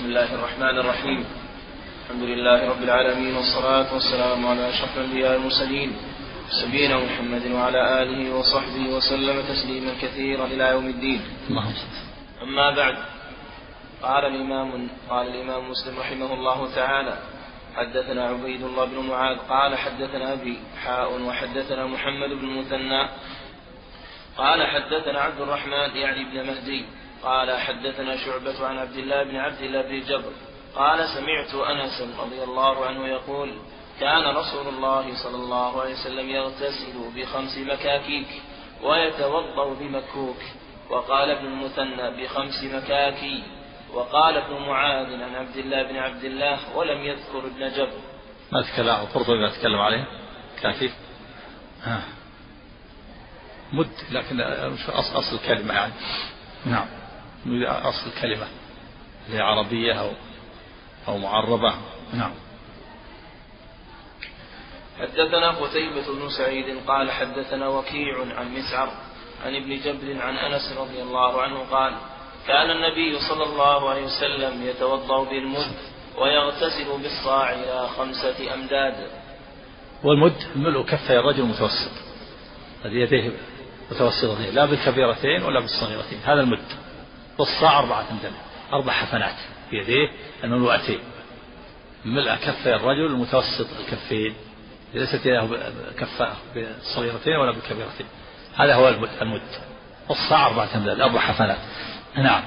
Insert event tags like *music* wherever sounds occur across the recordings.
بسم الله الرحمن الرحيم. الحمد لله رب العالمين والصلاة والسلام على أشرف الأنبياء والمرسلين سيدنا محمد وعلى آله وصحبه وسلم تسليما كثيرا إلى يوم الدين. أما بعد قال الإمام قال الإمام مسلم رحمه الله تعالى حدثنا عبيد الله بن معاذ قال حدثنا أبي حاء وحدثنا محمد بن المثنى قال حدثنا عبد الرحمن يعني بن مهدي قال حدثنا شعبة عن عبد الله بن عبد الله بن جبر قال سمعت أنس رضي الله عنه يقول كان رسول الله صلى الله عليه وسلم يغتسل بخمس مكاكيك ويتوضأ بمكوك وقال ابن المثنى بخمس مكاكي وقال ابن معاذ عن عبد الله بن عبد الله ولم يذكر ابن جبر. ما تكلم القرطبي ما تكلم عليه؟ كافي؟ مد لكن أصل الكلمة يعني. نعم. أصل الكلمة هي عربية أو أو معربة. نعم. حدثنا قتيبة بن سعيد قال حدثنا وكيع عن مسعر عن ابن جبر عن أنس رضي الله عنه قال كان النبي صلى الله عليه وسلم يتوضأ بالمد ويغتسل بالصاع إلى خمسة أمداد. والمد ملء كفي الرجل المتوسط الذي يديه متوسطتين لا بالكبيرتين ولا بالصغيرتين هذا المد. والصاع أربعة أمداد أربع حفنات بيديه المملوءتين. ملء كفي الرجل المتوسط الكفين. ليست يده كفة بالصغيرتين ولا بالكبيرتين هذا هو المد, والصاع أربعة أمداد أربع حفنات نعم.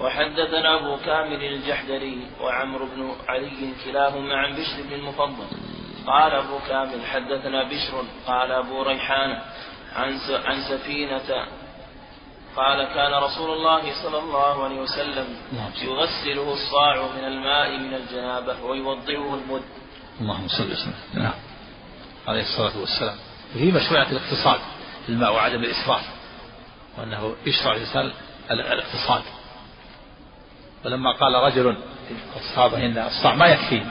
وحدثنا أبو كامل الجحدري وعمرو بن علي كلاهما عن بشر بن المفضل. قال أبو كامل حدثنا بشر قال أبو ريحان عن عن سفينة قال كان رسول الله صلى الله عليه وسلم يغسله الصاع من الماء من الجنابة ويوضعه المد. اللهم صل وسلم. نعم. عليه الصلاة والسلام. وفي مشروعية الاقتصاد في الماء وعدم الإسراف وأنه يشرع الإنسان الاقتصاد. ولما قال رجل الصحابة إن الصاع ما يكفي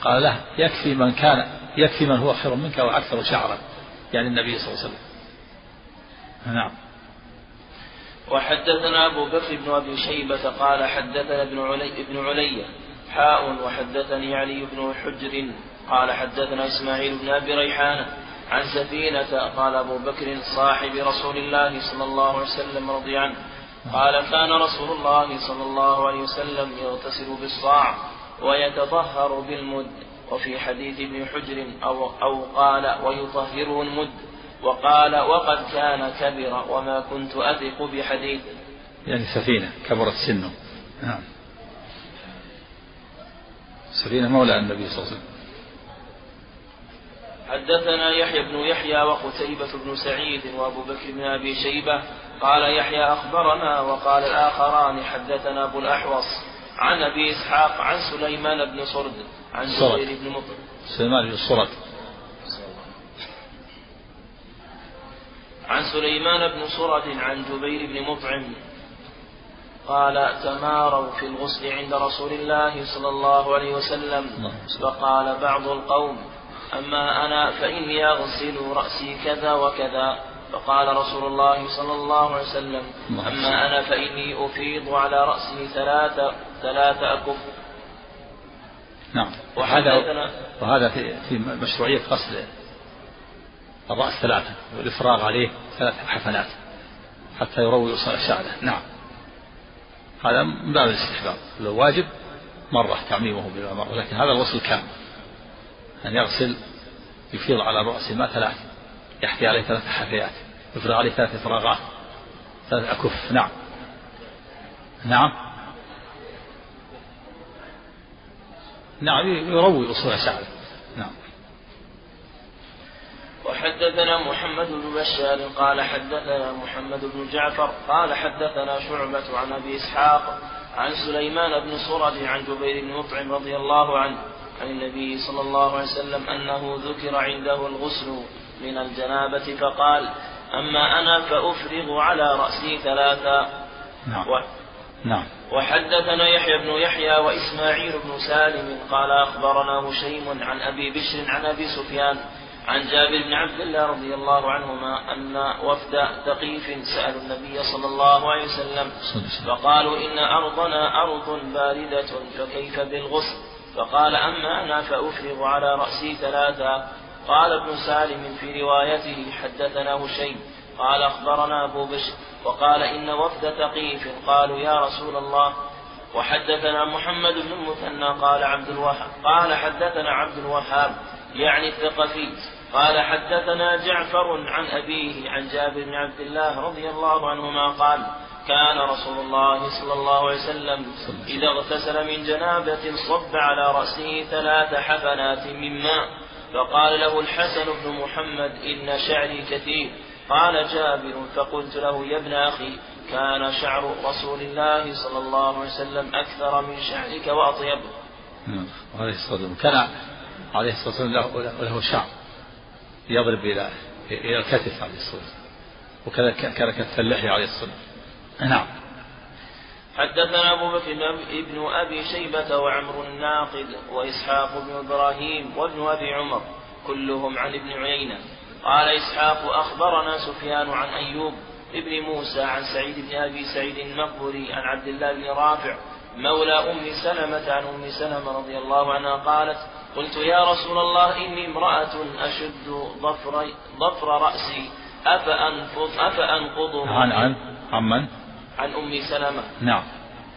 قال له يكفي من كان يكفي من هو خير منك وأكثر شعرا. يعني النبي صلى الله عليه وسلم. نعم. وحدثنا أبو بكر بن أبي شيبة قال حدثنا ابن علي ابن علي حاء وحدثني علي بن حجر قال حدثنا إسماعيل بن أبي ريحانة عن سفينة قال أبو بكر صاحب رسول الله صلى الله عليه وسلم رضي عنه قال كان رسول الله صلى الله عليه وسلم يغتسل بالصاع ويتطهر بالمد. وفي حديث ابن حجر أو, أو قال ويطهره المد. وقال وقد كان كبر وما كنت أثق بحديث. يعني سفينة كبرت سنه. نعم. سفينة مولى النبي صلى الله عليه وسلم. حدثنا يحيى بن يحيى وقتيبة بن سعيد وأبو بكر بن أبي شيبة قال يحيى أخبرنا وقال الآخران حدثنا أبو الأحوص عن أبي إسحاق عن سليمان بن صرد عن جبير بن مطر. سليمان بن صرد. عن سليمان بن صرد عن جبير بن مطعم قال تماروا في الغسل عند رسول الله صلى الله عليه وسلم. فقال بعض القوم أما أنا فإني أغسل رأسي كذا وكذا. فقال رسول الله صلى الله عليه وسلم أما أنا فإني أفيض على رأسي ثلاث ثلاث أكف. نعم. وهذا وهذا في في مشروعية غسل الرأس ثلاثة والإفراغ عليه ثلاث حفنات حتى يروي شعره نعم. هذا من باب الاستحباب. لو واجب مرة تعميمه بما مرة لكن هذا الغسل كامل. أن يغسل يفيض على رأسه ماء ثلاث يحكي عليه ثلاث حفيات يفرغ عليه ثلاث إفراغات ثلاث أكف. نعم. نعم. نعم يروي أصول شعره وحدثنا محمد بن بشار قال حدثنا محمد بن جعفر قال حدثنا شعبة عن أبي إسحاق عن سليمان بن صرد عن جبير بن مطعم رضي الله عنه عن النبي صلى الله عليه وسلم أنه ذكر عنده الغسل من الجنابة فقال أما أنا فأفرغ على رأسي ثلاثا نعم. و... نعم. وحدثنا يحيى بن يحيى وإسماعيل بن سالم قال أخبرنا هشيم عن أبي بشر عن أبي سفيان عن جابر بن عبد الله رضي الله عنهما أن وفد ثقيف سألوا النبي صلى الله عليه وسلم فقالوا إن أرضنا أرض باردة فكيف بالغسل فقال أما أنا فأفرغ على رأسي ثلاثا قال ابن سالم في روايته حدثنا هشيم. قال أخبرنا أبو بشر. وقال إن وفد ثقيف. قالوا يا رسول الله. وحدثنا محمد بن المثنى. قال عبد الوهاب. قال حدثنا عبد الوهاب يعني الثقفي. قال حدثنا جعفر عن أبيه عن جابر بن عبد الله رضي الله عنهما قال كان رسول الله صلى الله عليه وسلم إذا اغتسل من جنابة صب على رأسه ثلاث حفنات من ماء فقال له الحسن بن محمد إن شعري كثير. قال جابر فقلت له يا ابن أخي كان شعر رسول الله صلى الله عليه وسلم أكثر من شعرك وأطيب. نعم عليه الصلاة والسلام. كان عليه الصلاة والسلام له, له شعر. يضرب إلى إلى الكتف عليه الصلاة والسلام. وكذا كان كتف اللحية عليه الصلاة نعم. حدثنا أبو بكر بن أبي شيبة وعمر الناقد وإسحاق بن إبراهيم وابن أبي عمر كلهم عن ابن عيينة. قال إسحاق أخبرنا سفيان عن أيوب ابن موسى عن سعيد بن أبي سعيد المقبري عن عبد الله بن رافع مولى أم سلمة عن أم سلمة رضي الله عنها قالت قلت يا رسول الله إني امرأة أشد ضفر, ضفر رأسي. أفأنفض أفأنقضه؟ عن عن عن من؟ عن أم سلمة. نعم.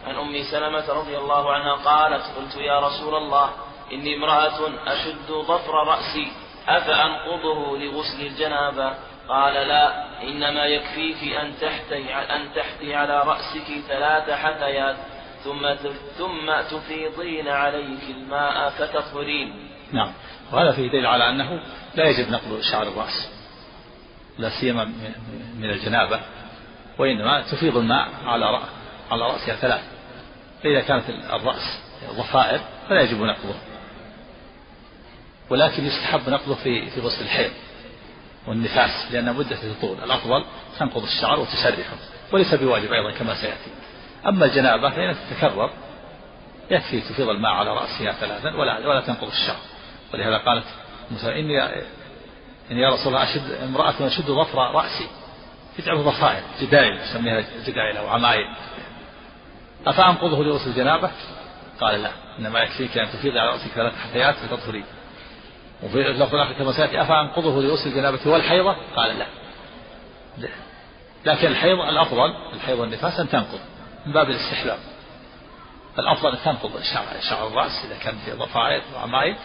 عن أم سلمة رضي الله عنها قالت قلت يا رسول الله إني امرأة أشد ضفر رأسي. أفأنقضه لغسل الجنابة؟ قال لا إنما يكفيك أن تحتي أن تحتي على رأسك ثلاث حثيات. ثم ثم تفيضين عليك الماء فتطهرين. نعم. وهذا فيه دليل على أنه لا يجب نقض شعر الرأس لا سيما من الجنابة وإنما تفيض الماء على على رأسها ثلاث. فإذا كانت الرأس ضفائر فلا يجب نقضه ولكن يستحب نقضه في في غسل الحيض والنفاس لأن مدة الطول الأفضل تنقض الشعر وتسرحه وليس بواجب أيضا كما سيأتي. أما الجنابة فإنها تتكرر يكفي تفيض الماء على رأسها ثلاثا ولا ولا تنقض الشعر ولهذا قالت موسى إني إني يا رسول الله أشد امرأة أشد ظفر رأسي. تجعله ضفائر جدايل يسميها جدايل أو عمايل. أفأنقضه لغسل الجنابة؟ قال لا إنما يكفيك أن تفيض على رأسك ثلاث حثيات فتطهرين وفي اللفظ الآخر كما سيأتي أفأنقضه لغسل الجنابة والحيضة؟ قال لا. لكن الحيض الأفضل الحيض والنفاس أن تنقض. من باب الاستحباب الأفضل أن تنقض شعر, شعر الرأس إذا كان في ضفائر وعمايل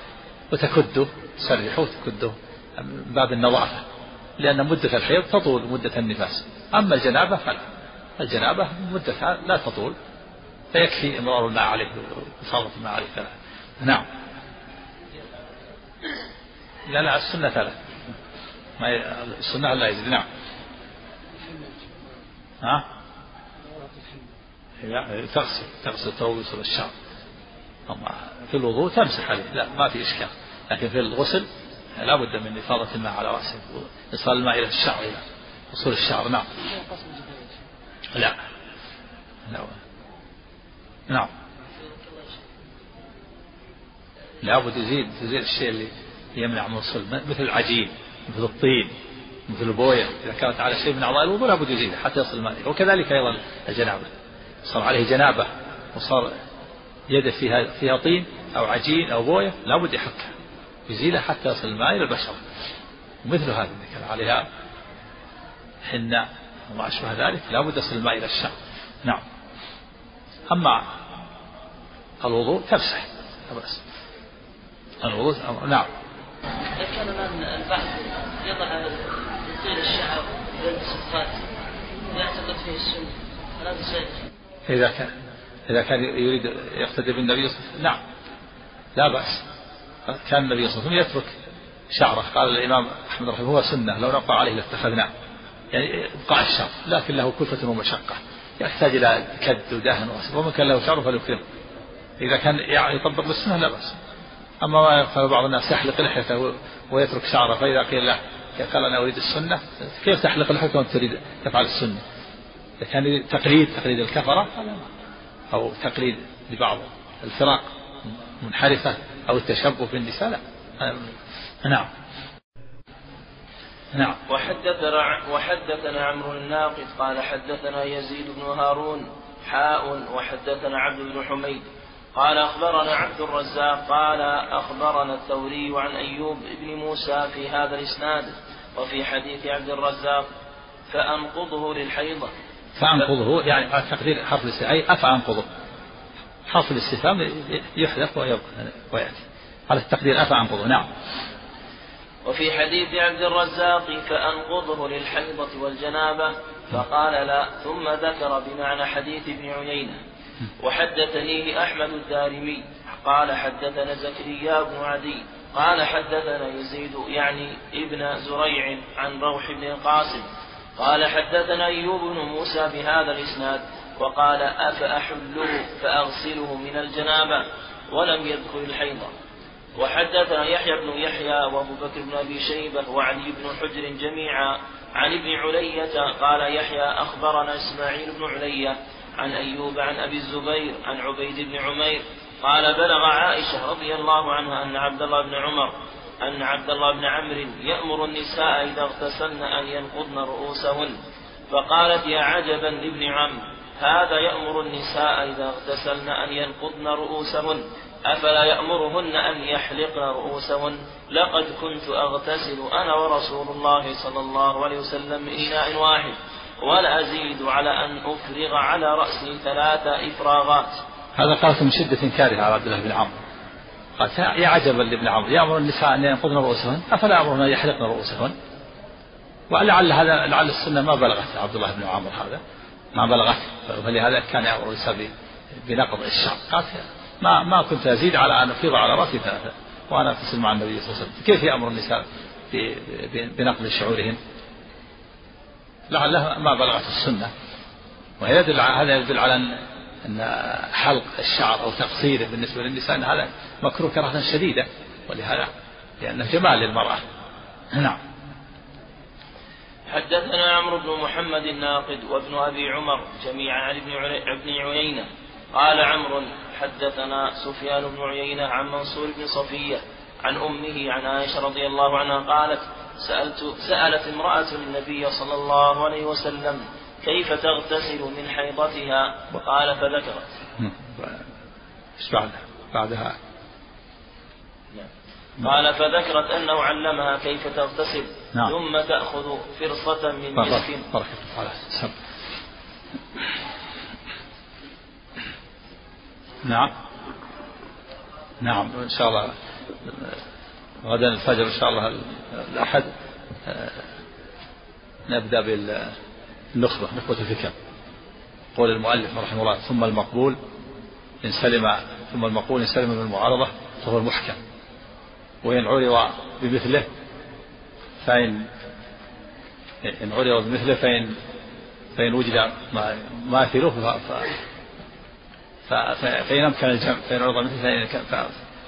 وتكده تسرحه وتكده من باب النظافة. لأن مدة الحيض تطول مدة النفاس. أما الجنابة فلا. الجنابة مدتها لا تطول. فيكفي إمرار الماء عليه وإفاضة الماء عليه. ثلاث نعم. لا لا السنة ثلاث السنة لا يزيد. نعم. ها؟ تغسل تغسل ويصل الشعر. أما في الوضوء تمسح عليه. لا ما في إشكال. لكن في الغسل لا بد من إفاضة الماء على رأسه إيصال الماء إلى الشعر إلى وصول الشعر. نعم. لا. لا. نعم. لابد يزيد يزيد الشيء اللي يمنع من الصلب. مثل العجين مثل الطين مثل البوية. إذا كانت على شيء من أعضاء الوضوء لابد يزيده حتى يصل الماء. وكذلك أيضا الجنابة. صار عليه جنابة وصار يده فيها فيها طين أو عجين أو بوية لابد يحكها يزيلها حتى يصل الماء إلى البشرة مثل هذه إذا كان عليها. حناء وما أشبه ذلك لابد يصل الماء إلى الشعر. نعم. أما الوضوء تمسح بس الوضوء نعم. إذا كان من البعض يضع طيل الشعر والصفات يعتقد فيه السنة هذا شيء إذا كان إذا كان يريد يقتدي بالنبي صلى الله عليه وسلم. نعم. لا بأس. كان النبي صلى الله عليه وسلم يترك شعره. قال الإمام أحمد رحمه هو سنة. لو نبقى عليه لاتخذناه. يعني إبقاء الشعر. لكن له كلفة ومشقة. يحتاج إلى كد ودهن ومن كان له شعر فليكرمه. إذا كان يعني يطبق بالسنة لا بأس. أما ما يفعل بعض الناس يحلق لحيته ويترك شعره فإذا قيل له قال أنا أريد السنة كيف تحلق لحيتك وأنت تريد تفعل السنة؟ إذا كان تقليد تقليد الكفرة أو تقليد لبعض الفرق منحرفة أو التشبه بالنساء لا. نعم. نعم. وحدثنا وحدثنا عمرو الناقد قال حدثنا يزيد بن هارون حاء وحدثنا عبد بن حميد قال أخبرنا عبد الرزاق قال أخبرنا الثوري عن أيوب بن موسى في هذا الإسناد وفي حديث عبد الرزاق فأنقضه للحيضة. فأنقضه يعني تقدير حرف أي أفأنقضه. حرف الاستفهام يحذف ويأتي. هذا التقدير أفأنقضه نعم. وفي حديث عبد الرزاق فأنقضه للحيضة والجنابة فقال لا ثم ذكر بمعنى حديث ابن عيينة. وحدثنيه أحمد الدارمي قال حدثنا زكريا بن عدي قال حدثنا يزيد يعني ابن زريع عن روح بن القاسم قال حدثنا أيوب بن موسى بهذا الإسناد وقال أفأحله فأغسله من الجنابة ولم يذكر الحيضة وحدثنا يحيى بن يحيى وأبو بكر بن أبي شيبة وعلي بن حجر جميعا عن ابن علية قال يحيى أخبرنا إسماعيل بن علية عن أيوب عن أبي الزبير عن عبيد بن عمير قال بلغ عائشة رضي الله عنها أن عبد الله بن عمر أن عبد الله بن عمرو يأمر النساء إذا اغتسلن أن ينقضن رؤوسهن. فقالت يا عجبا لابن عم هذا يأمر النساء إذا اغتسلن أن ينقضن رؤوسهن. أفلا يأمرهن أن يحلقن رؤوسهن؟ لقد كنت أغتسل أنا ورسول الله صلى الله عليه وسلم إناء واحد ولا أزيد على أن أفرغ على رأسي ثلاث إفراغات. هذا قالت من شدة إنكاره على عبد الله بن عمرو. قالت يا عجبا لابن عمرو يأمر النساء أن ينقضن رؤوسهن أفلا يأمرهن أن يحلقن رؤوسهن؟ ولعل هذا لعل السنة ما بلغت عبد الله بن عمرو هذا ما بلغت فلهذا كان يأمر النساء بنقض الشعر. قالت ما ما كنت أزيد على أن أفيض على رأسي ثلاثة وأنا أغتسل مع النبي صلى الله عليه وسلم. كيف يأمر النساء بنقل شعورهن؟ لعلها ما بلغت السنة. ويدل هذا يدل على أن حلق الشعر أو تقصيره بالنسبة للنساء أن هذا مكروه كراهة شديدة ولهذا لأنه جمال للمرأة. نعم. حدثنا عمرو بن محمد الناقد وابن أبي عمر جميعا عن ابن عيينة. قال عمرو حدثنا سفيان بن عيينة عن منصور بن صفية عن أمه عن عائشة رضي الله عنها قالت سألت سألت امرأة النبي صلى الله عليه وسلم كيف تغتسل من حيضتها؟ قال فذكرت. إيش بعدها؟ بعدها نعم. قال فذكرت أنه علمها كيف تغتسل نعم. ثم تأخذ فرصة من مسك نعم. نعم. إن شاء الله. غدا الفجر إن شاء الله الأحد. نبدأ بالنخبة نخبة الفكر. قول المؤلف رحمه الله ثم المقبول إن سلم ثم المقبول إن سلم من المعارضة فهو المحكم. وإن عرض بمثله فإن إن عرض بمثله فإن فإن وجد ماثله فإن أمكن الجمع فإن عرض مثل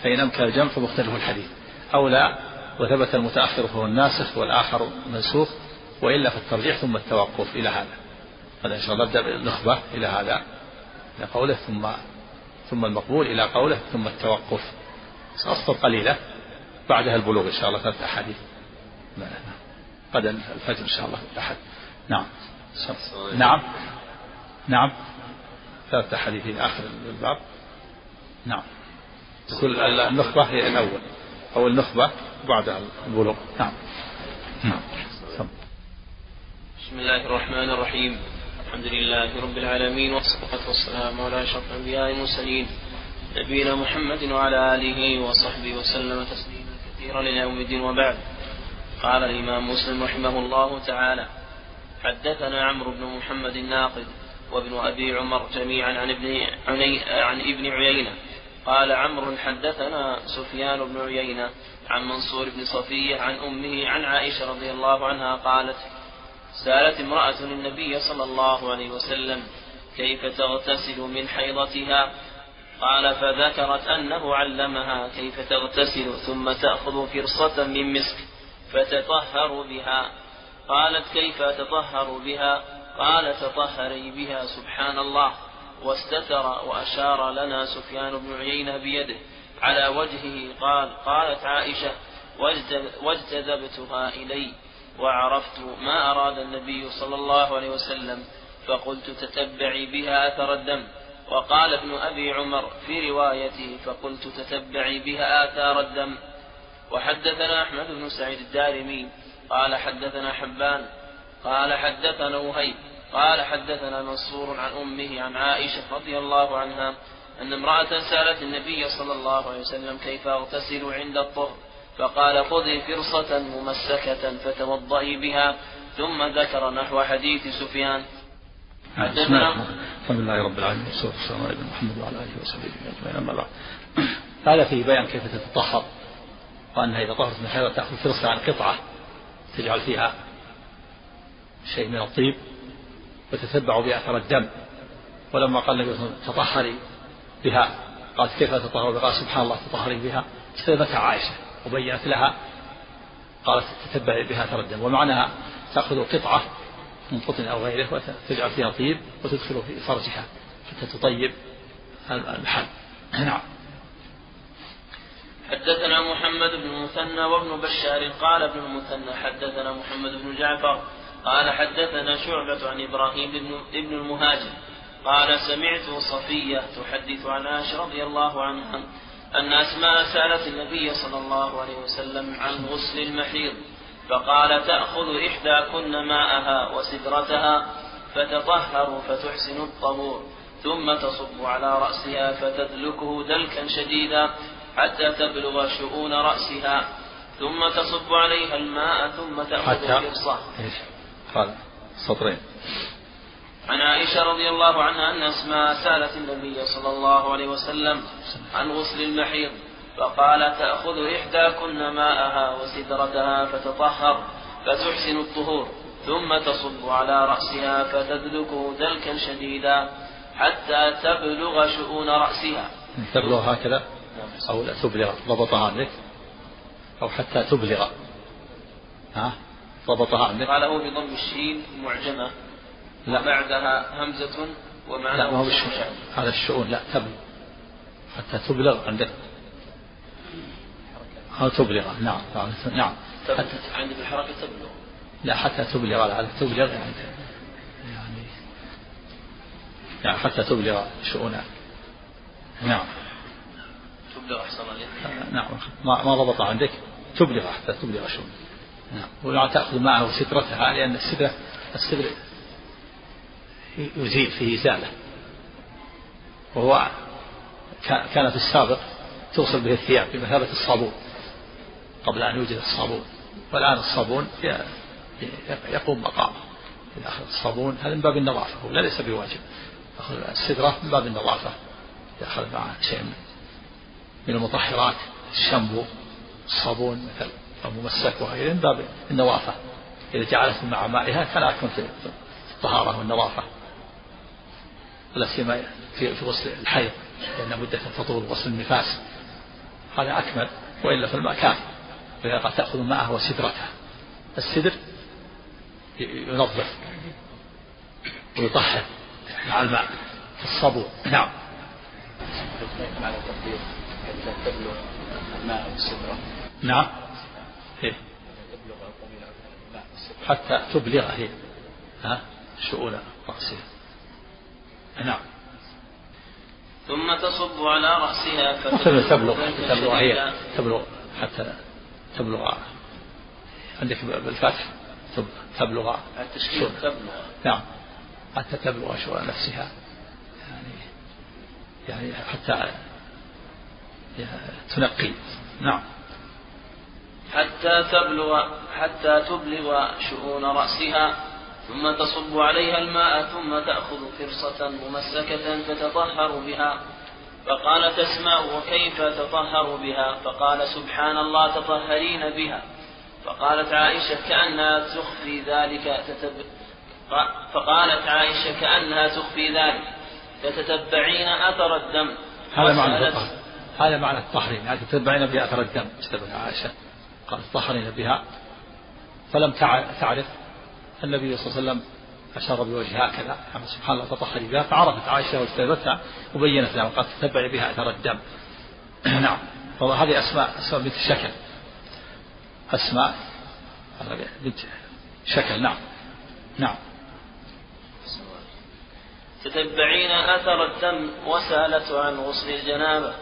فإن أمكن الجمع فمختلف الحديث. أو لا وثبت المتأخر فهو الناسخ والآخر منسوخ وإلا فالترجيح ثم التوقف إلى هذا. هذا إن شاء الله نبدأ بالنخبة إلى هذا إلى قوله ثم ثم المقبول إلى قوله ثم التوقف. أسطر قليلة. بعدها البلوغ إن شاء الله ثلاث أحاديث. غدا الفجر إن شاء الله الأحد نعم. نعم. نعم. ثلاثة أحاديث في آخر الباب. نعم. كل النخبة هي الأول. أو النخبة بعدها البلوغ. نعم. نعم. بسم الله الرحمن الرحيم. الحمد لله رب العالمين والصلاة والسلام على أشرف الأنبياء المرسلين نبينا محمد وعلى آله وصحبه وسلم تسليما. كثيرا إلى يوم الدين وبعد. قال الإمام مسلم رحمه الله تعالى حدثنا عمرو بن محمد الناقد وابن أبي عمر جميعا عن ابن عن ابن عيينة. قال عمرو حدثنا سفيان بن عيينة عن منصور بن صفية عن أمه عن عائشة رضي الله عنها قالت سألت امرأة النبي صلى الله عليه وسلم كيف تغتسل من حيضتها؟ قال فذكرت أنه علمها كيف تغتسل ثم تأخذ فرصة من مسك فتطهر بها. قالت كيف أتطهر بها؟ قال تطهري بها سبحان الله. واستتر وأشار لنا سفيان بن عيينة بيده على وجهه. قال قالت عائشة واجتذبتها إلي وعرفت ما أراد النبي صلى الله عليه وسلم فقلت تتبعي بها أثر الدم. وقال ابن أبي عمر في روايته فقلت تتبعي بها آثار الدم. وحدثنا أحمد بن سعيد الدارمي قال حدثنا حبان قال حدثنا وهيب قال حدثنا منصور عن أمه عن عائشة رضي الله عنها أن امرأة سألت النبي صلى الله عليه وسلم كيف أغتسل عند الطهر؟ فقال خذي فرصة ممسكة فتوضئي بها ثم ذكر نحو حديث سفيان الحمد لله رب العالمين والصلاة والسلام على محمد وعلى آله وصحبه أجمعين أما بعد. هذا فيه بيان كيف تتطهر وأنها إذا طهرت من حيض تأخذ فرصة عن قطعة تجعل فيها شيء من الطيب وتتبع بها أثر الدم. ولما قال النبي صلى الله عليه وسلم تطهري بها قالت كيف تطهر بها؟ قال سبحان الله تطهري بها. استلمتها عائشة وبينت لها قالت تتبع بها أثر الدم. ومعناها تأخذ قطعة من قطن أو غيره وتجعل فيها طيب وتدخل في فرجها حتى تطيب المحل نعم. حدثنا محمد بن المثنى وابن بشار قال ابن المثنى حدثنا محمد بن جعفر قال حدثنا شعبة عن إبراهيم بن المهاجر قال سمعت صفية تحدث عن عائشة رضي الله عنها أن أسماء سألت النبي صلى الله عليه وسلم عن غسل المحيض. فقال تأخذ إحداكن ماءها وسدرتها فتطهر فتحسن الطهور ثم تصب على رأسها فتدلكه دلكا شديدا حتى تبلغ شؤون رأسها ثم تصب عليها الماء ثم تأخذ فرصة قال سطرين. عن عائشة رضي الله عنها أن أسماء سألت النبي صلى الله عليه وسلم عن غسل المحيض. فقال تأخذ إحداكن ماءها وسدرتها فتطهر فتحسن الطهور ثم تصب على رأسها فتدلكه دلكا شديدا حتى تبلغ شؤون رأسها. تبلغ هكذا؟ أو لا تبلغ ضبطها عندك أو حتى تبلغ. ها؟ ضبطها عندك قال هو بضم الشين معجمة. لا. بعدها همزة ومعنى لا ما هو هذا الشؤون لا تبلغ. حتى تبلغ عندك. أو تبلغ. نعم نعم حتى عندك الحركة تبلغ. لا حتى تبلغ على تبلغ يعني. يعني يعني حتى تبلغ شؤونها نعم. تبلغ أحسن نعم. ما ما ضبط عندك؟ تبلغ حتى تبلغ شؤون نعم. ولا تأخذ معه سترتها لأن السترة الستر يزيل فيه إزالة. وهو كان في السابق توصل به الثياب بمثابة الصابون. قبل أن يوجد الصابون. والآن الصابون يقوم مقامه إذا أخذ الصابون هذا من باب النظافة ولا ليس بواجب. أخذ السدرة من باب النظافة. يأخذ معه شيء من المطهرات الشامبو الصابون مثل الممسك وغيره من باب النظافة. إذا جعلته مع مائها كان أكمل في الطهارة والنظافة. ولا سيما في غسل الحيض لأن مدة تطول غسل النفاس. هذا أكمل وإلا في الماء كافي قد تأخذ معه وسدرتها السدر ينظف ويطهر مع الماء الصابون. نعم. على تقدير حتى تبلغ الماء والسدرة نعم. إيه؟ حتى تبلغ هي ها شؤون رأسها نعم. ثم تصب على رأسها تبلغ تبلغ هي تبلغ حتى تبلغ. عندك بالفتح تبلغ. تبلغ. نعم. حتى تبلغ شؤون نفسها. يعني يعني حتى تنقي. نعم. حتى تبلغ حتى تبلغ شؤون رأسها ثم تصب عليها الماء ثم تأخذ فرصة ممسكة تتطهر بها. فقالت أسماء وكيف تطهر بها؟ فقال سبحان الله تطهرين بها. فقالت عائشة كأنها تخفي ذلك تتب... فقالت عائشة كأنها تخفي ذلك. فتتبعين أثر الدم. هذا معنى هذا معنى الطهرين يعني تتبعين بها أثر الدم تتبع عائشة. قالت طهرين بها. فلم تعرف النبي صلى الله عليه وسلم أشار بوجهها هكذا. يعني سبحان الله تطهري بها فعرفت عائشة واجتنبتها وبينت لها وقالت تتبعي بها أثر الدم. *clears throat* نعم. هذه أسماء أسماء بنت شكل. أسماء بنت شكل. نعم. نعم. تتبعين أثر الدم وسألت عن غسل الجنابة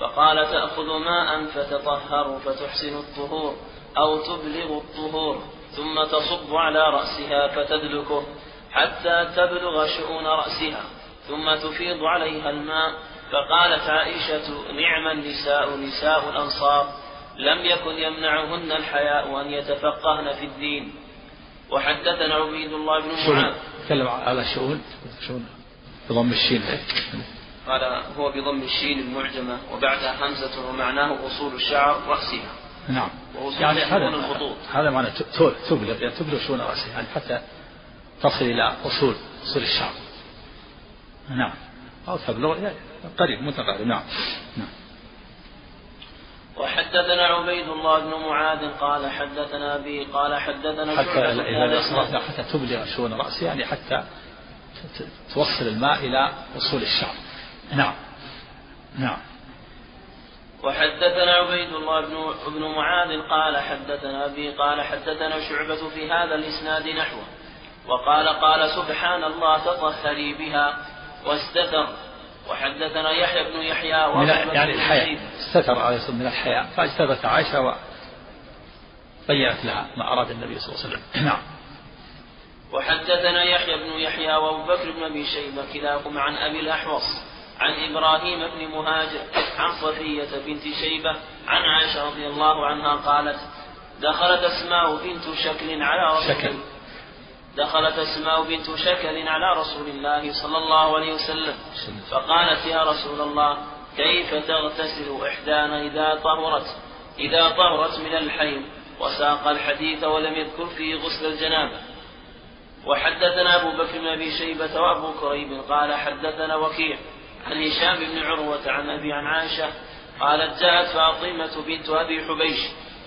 فقال تأخذ ماء فتطهر فتحسن الطهور أو تبلغ الطهور ثم تصب على رأسها فتدلكه. حتى تبلغ شؤون رأسها ثم تفيض عليها الماء فقالت عائشة نعم النساء نساء الأنصار لم يكن يمنعهن الحياء أن يتفقهن في الدين. وحدثنا عبيد الله بن معاذ. تكلم على شؤون؟ شؤون بضم الشين. قال هو بضم الشين المعجمة وبعدها همزة ومعناه أصول الشعر رأسها. نعم. يعني هذا الخطوط. هذا معنى تبلغ يعني تبلغ شؤون رأسها يعني حتى تصل إلى أصول أصول الشعر نعم. أو تبلغ قريب متقارب نعم. نعم. وحدثنا عبيد الله بن معاذ قال حدثنا أبي قال حدثنا حتى إذا حتى تبلغ شؤون رأسه يعني حتى توصل الماء إلى أصول الشعر نعم. نعم. وحدثنا عبيد الله بن بن معاذ قال حدثنا أبي قال حدثنا شعبة في هذا الإسناد نحوه. وقال قال سبحان الله تطهري بها واستتر. وحدثنا يحيى بن يحيى من يعني الحياء استتر عليه الصلاة من الحياء فاجتبت عائشة وبينت لها ما أراد النبي صلى الله عليه وسلم. *clears throat* نعم. وحدثنا يحيى بن يحيى وأبو بكر بن أبي شيبة كلاهما عن أبي الأحوص عن إبراهيم بن مهاجر عن صفية بنت شيبة عن عائشة رضي الله عنها قالت دخلت أسماء بنت شكل على رسول شكل. دخلت أسماء بنت شكل على رسول الله صلى الله عليه وسلم فقالت يا رسول الله كيف تغتسل إحدانا إذا طهرت؟ إذا طهرت من الحيض وساق الحديث ولم يذكر فيه غسل الجنابة. وحدثنا أبو بكر بن أبي شيبة وأبو كريب قال حدثنا وكيع عن هشام بن عروة عن أبي عن عائشة قالت جاءت فاطمة بنت أبي حبيش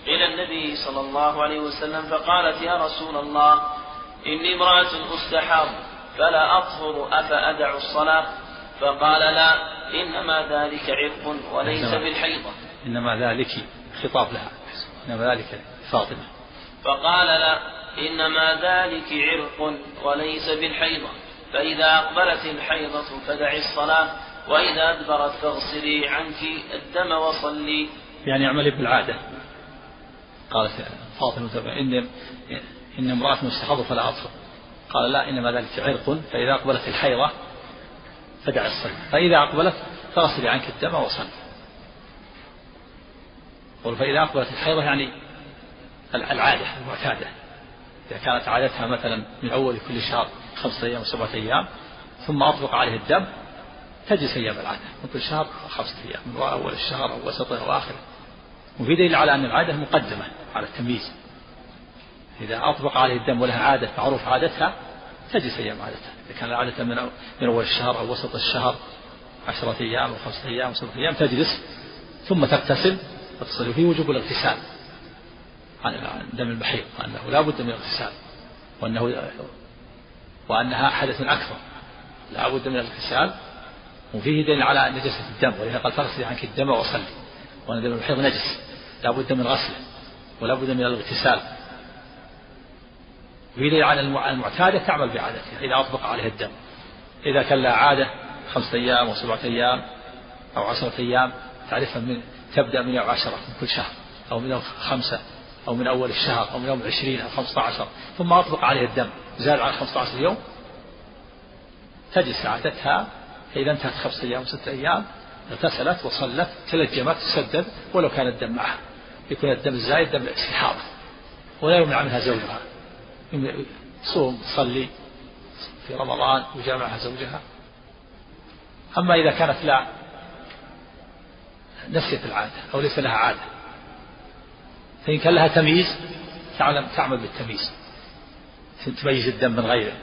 إلى النبي صلى الله عليه وسلم فقالت يا رسول الله إني امرأة أستحاض فلا أطهر أفأدع الصلاة؟ فقال لا إنما ذلك عرق وليس بالحيضة. إنما ذلك خطاب لها. إنما ذلك فاطمة. فقال لا إنما ذلك عرق وليس بالحيضة. فإذا أقبلت الحيضة فدعي الصلاة وإذا أدبرت فاغسلي عنك الدم وصلي. يعني اعملي بالعادة. قالت فاطمة إن إن امرأة مستحاضة فلا أطفل قال لا إنما ذلك عرق فإذا أقبلت الحيضة فدعي الصلاة فإذا أقبلت فاغسلي عنك الدم وصلي فإذا أقبلت الحيضة يعني العادة المعتادة. إذا كانت عادتها مثلا من أول كل شهر خمسة أيام وسبعة أيام ثم أطلق عليه الدم تجلس أيام العادة. من كل شهر خمسة أيام من أول الشهر أو وسطه أو آخره. وفي دليل على أن العادة مقدمة على التمييز. إذا أطبق عليه الدم ولها عادة معروف عادتها تجلس أيام عادتها. إذا كان عادة من من أول الشهر أو وسط الشهر عشرة أيام أو خمسة أيام أو أيام تجلس ثم تغتسل وتصل فيه وجوب الاغتسال. عن دم المحيض وأنه لا بد من الاغتسال. وأنه وأنها حدث أكبر لا بد من الاغتسال. وفيه دليل على نجاسة الدم. ولهذا قال فاغسلي عنك الدم وصلي وأن دم المحيض نجس. لا بد من غسله. ولا بد من الاغتسال. دليل على المعتادة تعمل بعادتها إذا أطبق عليها الدم. إذا كان لها عادة خمسة أيام أو سبعة أيام أو عشرة أيام تعرفها من تبدأ من يوم عشرة من كل شهر أو من يوم خمسة أو من أول الشهر أو من يوم العشرين أو خمسة عشر ثم أطلق عليه الدم. زاد على خمسة عشر يوم تجلس عادتها فإذا انتهت خمسة أيام ستة أيام اغتسلت وصلت تلجمت تسدد ولو كان الدم معها. يكون الدم الزايد دم استحاضة ولا يمنع منها زوجها. تصوم تصلي في رمضان وجامعها زوجها. أما إذا كانت لا نسيت العادة أو ليس لها عادة. فإن كان لها تمييز تعلم تعمل بالتمييز. تميز الدم من غيره.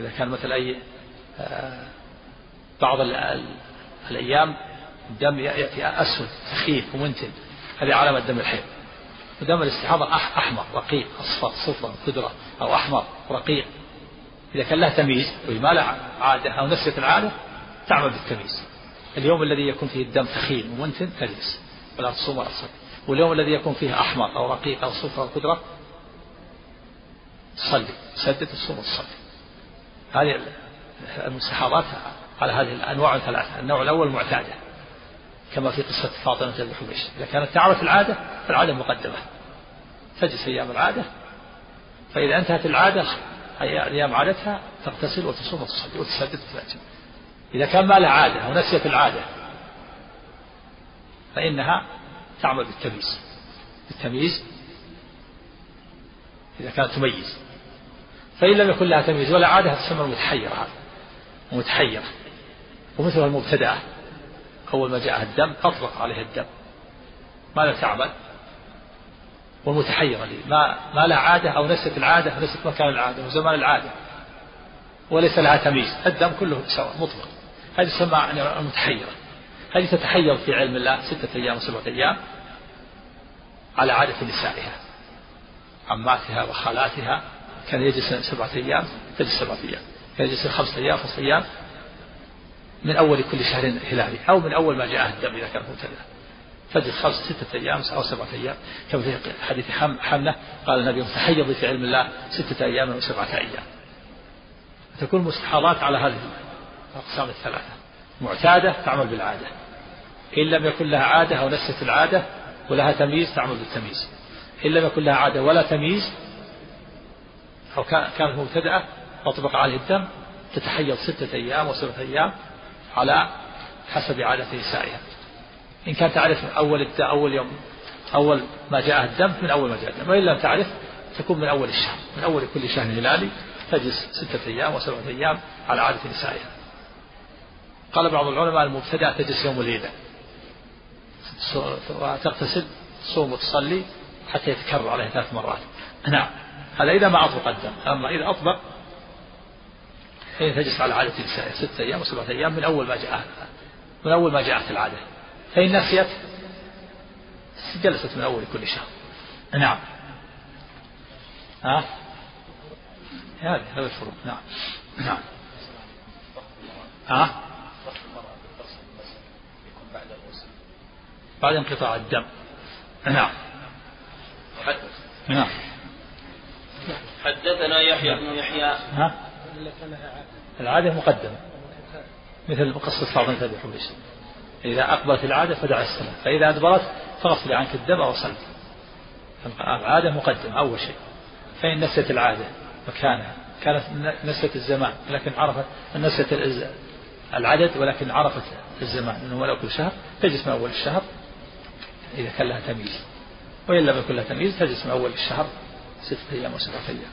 إذا كان مثل أي آه، بعض الأيام الدم يأتي أسود سخيف ومنتن. هذه علامة دم الحيض. ودم الاستحاضة أحمر رقيق أصفر صفر خضرة أو أحمر رقيق. إذا كان لها تمييز لها عادة أو نسية العادة تعمل بالتمييز. اليوم الذي يكون فيه الدم ثخين ومنتن تجلس. ولا تصوم ولا تصلي. واليوم الذي يكون فيه أحمر أو رقيق أو صفر أو خضرة تصلي. تسدد تصوم وتصلي. هذه المستحاضات على هذه الأنواع الثلاثة. النوع الأول معتادة كما في قصة فاطمة بن حبيش. إذا كانت تعرف العادة فالعادة مقدمة. تجلس أيام العادة فإذا انتهت العادة أيام عادتها تغتسل وتصوم وتصلي وتسدد وتأتي إذا كان ما لها عادة ونسيت العادة فإنها تعمل بالتمييز. بالتمييز إذا كانت تميز. فإن لم يكن لها تمييز ولا عادة تسمى المتحيرة هذا. متحيرة ومثل المبتدأة. أول ما جاءها الدم أطلق عليه الدم. ماذا تعمل؟ والمتحيرة لي. ما ما لها عادة أو نست العادة نست مكان العادة وزمان العادة. وليس لها تمييز. الدم كله سواء مطلق. هذه تسمى المتحيرة. هذه تتحير في علم الله ستة أيام وسبعة أيام على عادة نسائها. عماتها وخالاتها كان يجلس سبعة أيام تجلس سبعة أيام. كان يجلس خمسة أيام خمسة أيام. من أول كل شهر هلالي. أو من أول ما جاءه الدم إذا كان مبتدأ. فجلس خمس ستة أيام أو سبعة أيام. كما في حديث حملة قال النبي تحيضي في علم الله ستة أيام وسبعة أيام. تكون مستحاضات على هذه الأقسام الثلاثة. معتادة تعمل بالعادة. إن لم يكن لها عادة أو نسيت العادة ولها تمييز تعمل بالتمييز. إن لم يكن لها عادة ولا تمييز أو كانت مبتدأة أطبق عليه الدم تتحيض ستة أيام وسبعة أيام على حسب عادة نسائها. إن كانت تعرف أول أول يوم أول ما جاء الدم من أول ما جاء الدم. وإن لم تعرف تكون من أول الشهر. من أول كل شهر هلالي تجلس ستة أيام وسبعة أيام على عادة نسائها. قال بعض العلماء المبتدأ تجلس يوم الليلة وتغتسل تصوم وتصلي حتى يتكرر عليه ثلاث مرات. نعم. هذا إذا ما أطبق الدم. أما إذا أطبق فإن تجلس على عادة نسائها ستة أيام وسبعة أيام من أول ما جاء من أول ما جاءت العادة. فإن نسيت جلست من أول كل شهر. نعم. ها؟ هذه هذا الفروق. نعم. نعم. ها؟ بعد انقطاع الدم. نعم. نعم. حدثنا يحيى بن يحيى. ها؟ العادة مقدمة. مثل قصة فاطمة بن حبيش إذا أقبلت العادة فدع الصلاة فإذا أدبرت فاغسل عنك الدم وصلت العادة مقدمة أول شيء فإن نسيت العادة مكانها كانت نسيت الزمان لكن عرفت نسيت العدد ولكن عرفت الزمان أنه ولو كل شهر تجلس من أول الشهر إذا كان لها تمييز وإن لم يكن لها تمييز تجلس من أول الشهر ستة أيام وسبعة أيام.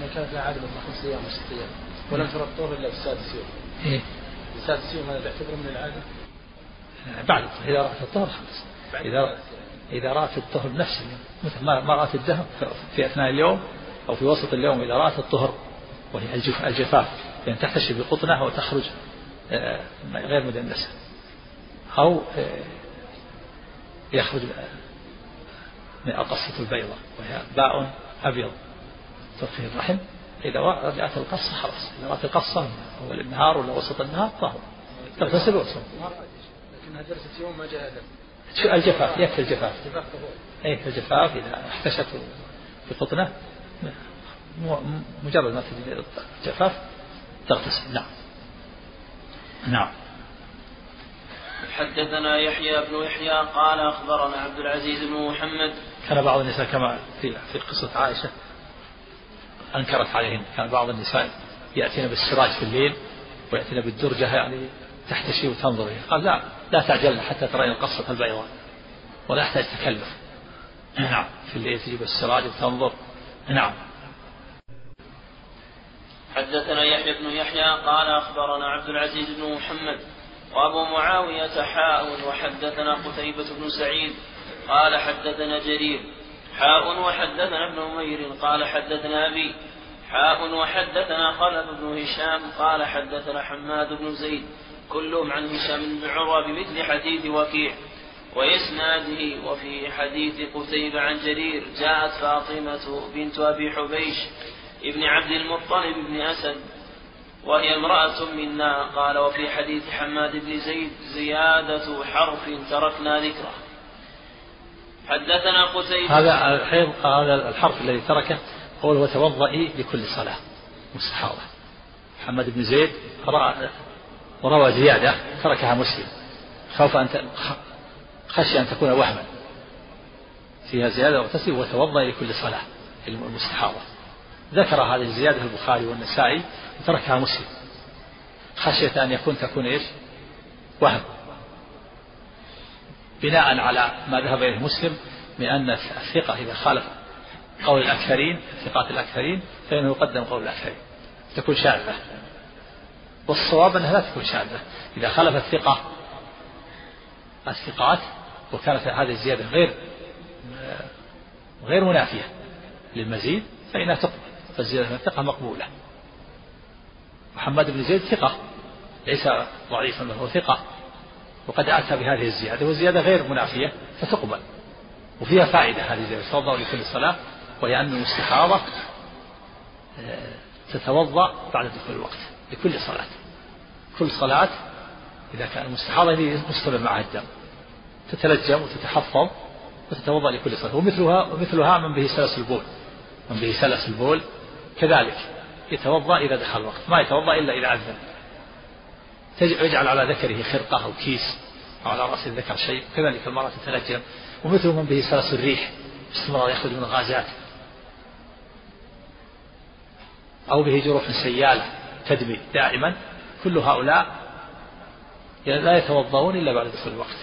ما كانت لها عادة خمس أيام وست أيام ولم ترى الطهر إلا بالسادس يوم. إيه؟ السادس يوم هذا تعتبر من العادة؟ بعد إذا رأت الطهر خلاص. إذا إذا رأت الطهر اليوم مثل ما رأت الدهر في أثناء اليوم أو في وسط اليوم إذا رأت الطهر وهي الجفاف يعني تحتشي بقطنة وتخرج آه، غير مدنسة. أو آه، يخرج من القصة البيضاء وهي باء أبيض ترخي الرحم. إذا رجعت القصة خلاص. إذا رأت القصة أول النهار ولا وسط النهار طهر. تغتسل وتصوم. لكنها جلست يوم ما جاء الجفاف؟ يكفي الجفاف. أي الجفاف إذا احتشت بقطنة مجرد ما تجد الجفاف تغتسل. نعم. نعم. حدثنا يحيى بن يحيى قال أخبرنا عبد العزيز بن محمد. كان بعض النساء كما في في قصة عائشة أنكرت عليهن. كان بعض النساء يأتين بالسراج في الليل ويأتين بالدرجة يعني تحتشي وتنظر. قال لا لا تعجلن حتى ترين القصة البيضاء ولا يحتاج تكلف. نعم في الليل تجيب السراج وتنظر. نعم. حدثنا يحيى بن يحيى قال أخبرنا عبد العزيز بن محمد وأبو معاوية حاء وحدثنا قتيبة بن سعيد قال حدثنا جرير حاء وحدثنا ابن أمير قال حدثنا أبي حاء وحدثنا خلف بن هشام قال حدثنا حماد بن زيد كلهم عن هشام بن عروة بمثل حديث وكيع وإسناده وفي حديث قتيبة عن جرير جاءت فاطمة بنت أبي حبيش ابن عبد المطلب بن أسد وهي امرأة منا قال وفي حديث حماد بن زيد زيادة حرف تركنا ذكره. حدثنا قتيبة. هذا الحيض هذا الحرف الذي تركه قول وتوضئي لكل صلاة. مستحاضة. محمد بن زيد وروى زيادة تركها مسلم. خوف أن خشي أن تكون وهما. فيها زيادة وتسلم وتوضأ لكل صلاة المستحاضة. ذكر هذه الزيادة البخاري والنسائي وتركها مسلم. خشية أن يكون تكون إيش؟ وهم. بناء على ما ذهب إليه مسلم من أن الثقة إذا خالف قول الأكثرين ثقات الأكثرين فإنه يقدم قول الأكثرين. تكون شاذة. والصواب أنها لا تكون شاذة. إذا خالف الثقة الثقات وكانت هذه الزيادة غير غير منافية للمزيد فإنها تقبل. فالزيادة من الثقة مقبولة. محمد بن زيد ثقة. ليس ضعيفا بل هو ثقة. وقد أتى بهذه الزيادة والزيادة غير منافية فتقبل. وفيها فائدة هذه الزيادة توضأ لكل صلاة وهي أن المستحاضة آه، تتوضأ بعد دخول الوقت. لكل صلاة. كل صلاة إذا كان المستحاضة مستمر معها الدم. تتلجم وتتحفظ وتتوضأ لكل صلاة. ومثلها ومثلها من به سلس البول. من به سلس البول. كذلك يتوضأ إذا دخل الوقت. ما يتوضأ إلا إذا أذن. يجعل على ذكره خرقة أو كيس أو على رأس الذكر شيء. كذلك المرأة تتلجم. ومثل من به سلس الريح. باستمرار يخرج من الغازات. أو به جروح سيالة. تدمي دائما. كل هؤلاء لا يتوضؤون إلا بعد دخول الوقت.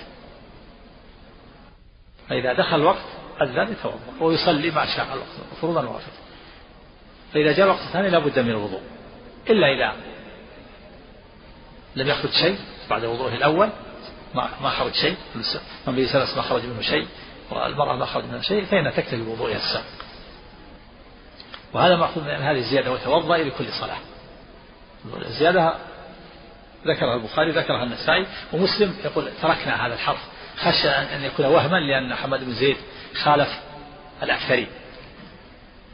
فإذا دخل الوقت أذن يتوضأ ويصلي ما شاء الوقت فروضا وافتا فإذا جاء الوقت الثاني لابد من الوضوء. إلا إذا لم يخرج شيء بعد وضوءه الأول ما ما خرج شيء من به سلس ما خرج منه شيء والمرأة ما خرج منها شيء فإنها تكتفي بوضوئها السابق وهذا مأخوذ من هذه الزيادة وتوضأ لكل صلاة. الزيادة ذكرها البخاري ذكرها النسائي. ومسلم يقول تركنا هذا الحرف. خشى أن يكون وهما لأن محمد بن زيد خالف الأكثرين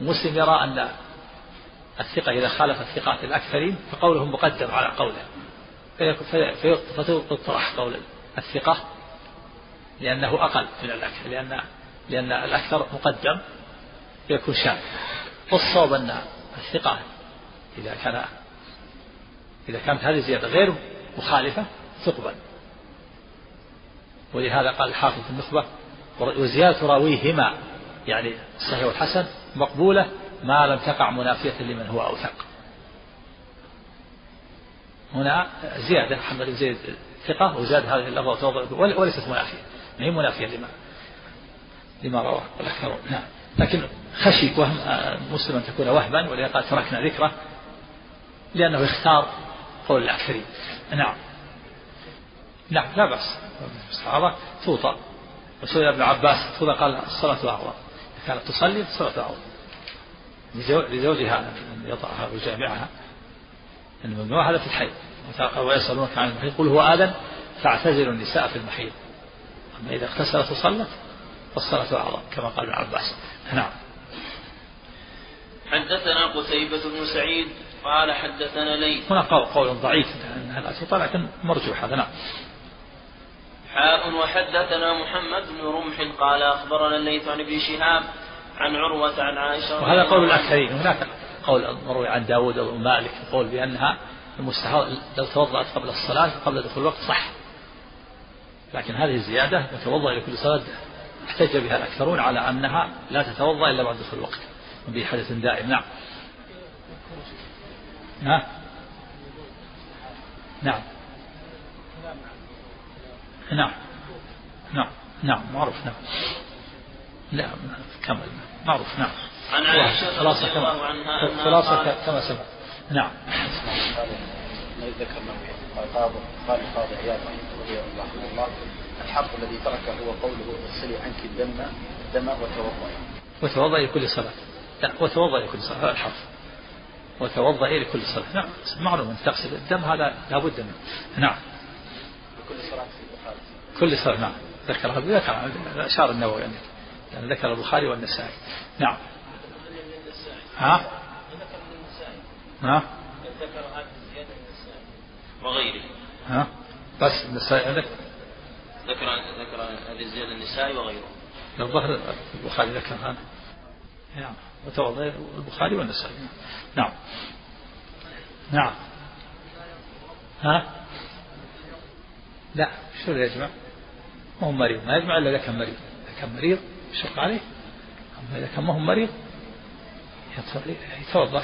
ومسلم يرى أن الثقة إذا خالف الثقات الأكثرين فقوله مقدم على قوله. فيطرح قول الثقة لأنه أقل من الأكثر لأن لأن الأكثر مقدم فيكون شاذ. والصواب أن الثقة إذا كان إذا كانت هذه الزيادة غير مخالفة تقبل. ولهذا قال الحافظ في النخبة وزيادة راويهما يعني الصحيح والحسن مقبولة ما لم تقع منافية لمن هو أوثق. هنا زيادة محمد بن زيد ثقة وزاد هذه اللفظة وليست منافية. ما هي منافية لما لما رواه الأكثرون. نعم. لكن خشي وهم مسلم أن تكون وهما ولهذا تركنا ذكره لأنه اختار قول الأكثرين. نعم. نعم لا بأس. الصحابة توطأ. وسئل ابن عباس توطأ قال الصلاة أعظم كانت تصلي الصلاة أعظم لزوجها أن يطأها ويجامعها. أن ممنوع هذا في الحي. ويسألونك عن المحيط. قل هو آذن فاعتزلوا النساء في المحيط. أما إذا اغتسلت وصلت فالصلاة أعظم كما قال ابن عباس. نعم. حدثنا قتيبة بن سعيد قال حدثنا ليث. هنا قول, قول ضعيف لكن مرجوح هذا نعم. حاء وحدثنا محمد بن رمح قال أخبرنا الليث عن ابن شهاب عن عروة عن عائشة وهذا قول الأكثرين هناك قول مروي عن داود ومالك يقول بأنها المستحاض لو توضأت قبل الصلاة قبل دخول الوقت صح. لكن هذه الزيادة وتوضأ لكل صلاة احتج بها الأكثرون على أنها لا تتوضأ إلا بعد دخول الوقت. وبه حدث دائم نعم. نعم نعم. نعم. نعم. نعم. معروف نعم. لا كمل معروف نعم. عن عائشة خلاصة كما خلاصة كما سبق نعم ذكرنا قال قال القاضي عياض رحمه الله الحق الذي تركه هو قوله اغسلي عنك الدم الدم وتوضئي وتوضئي لكل صلاة. لا وتوضئي لكل صلاة. هذا الحرف وتوضئي لكل صلاة. نعم معلوم. أن تغسل الدم هذا لابد منه. نعم. كل صلاة كل صلاة نعم. ذكرها ذكر أشار النووي يعني. يعني ذكر البخاري والنسائي. نعم. ها؟ ها؟ وغيره. ها؟ بس النسائي عندك؟ ذكر ذكر هذه الزيادة النسائي وغيره. الظهر البخاري ذكر هذا. نعم. وتوضأ البخاري والنسائي. نعم. نعم. ها؟ لا شو اللي يجمع؟ ما هو مريض. ما يجمع إلا إذا كان مريض. إذا كان مريض يشق عليه. أما إذا كان ما هو مريض يتوضأ.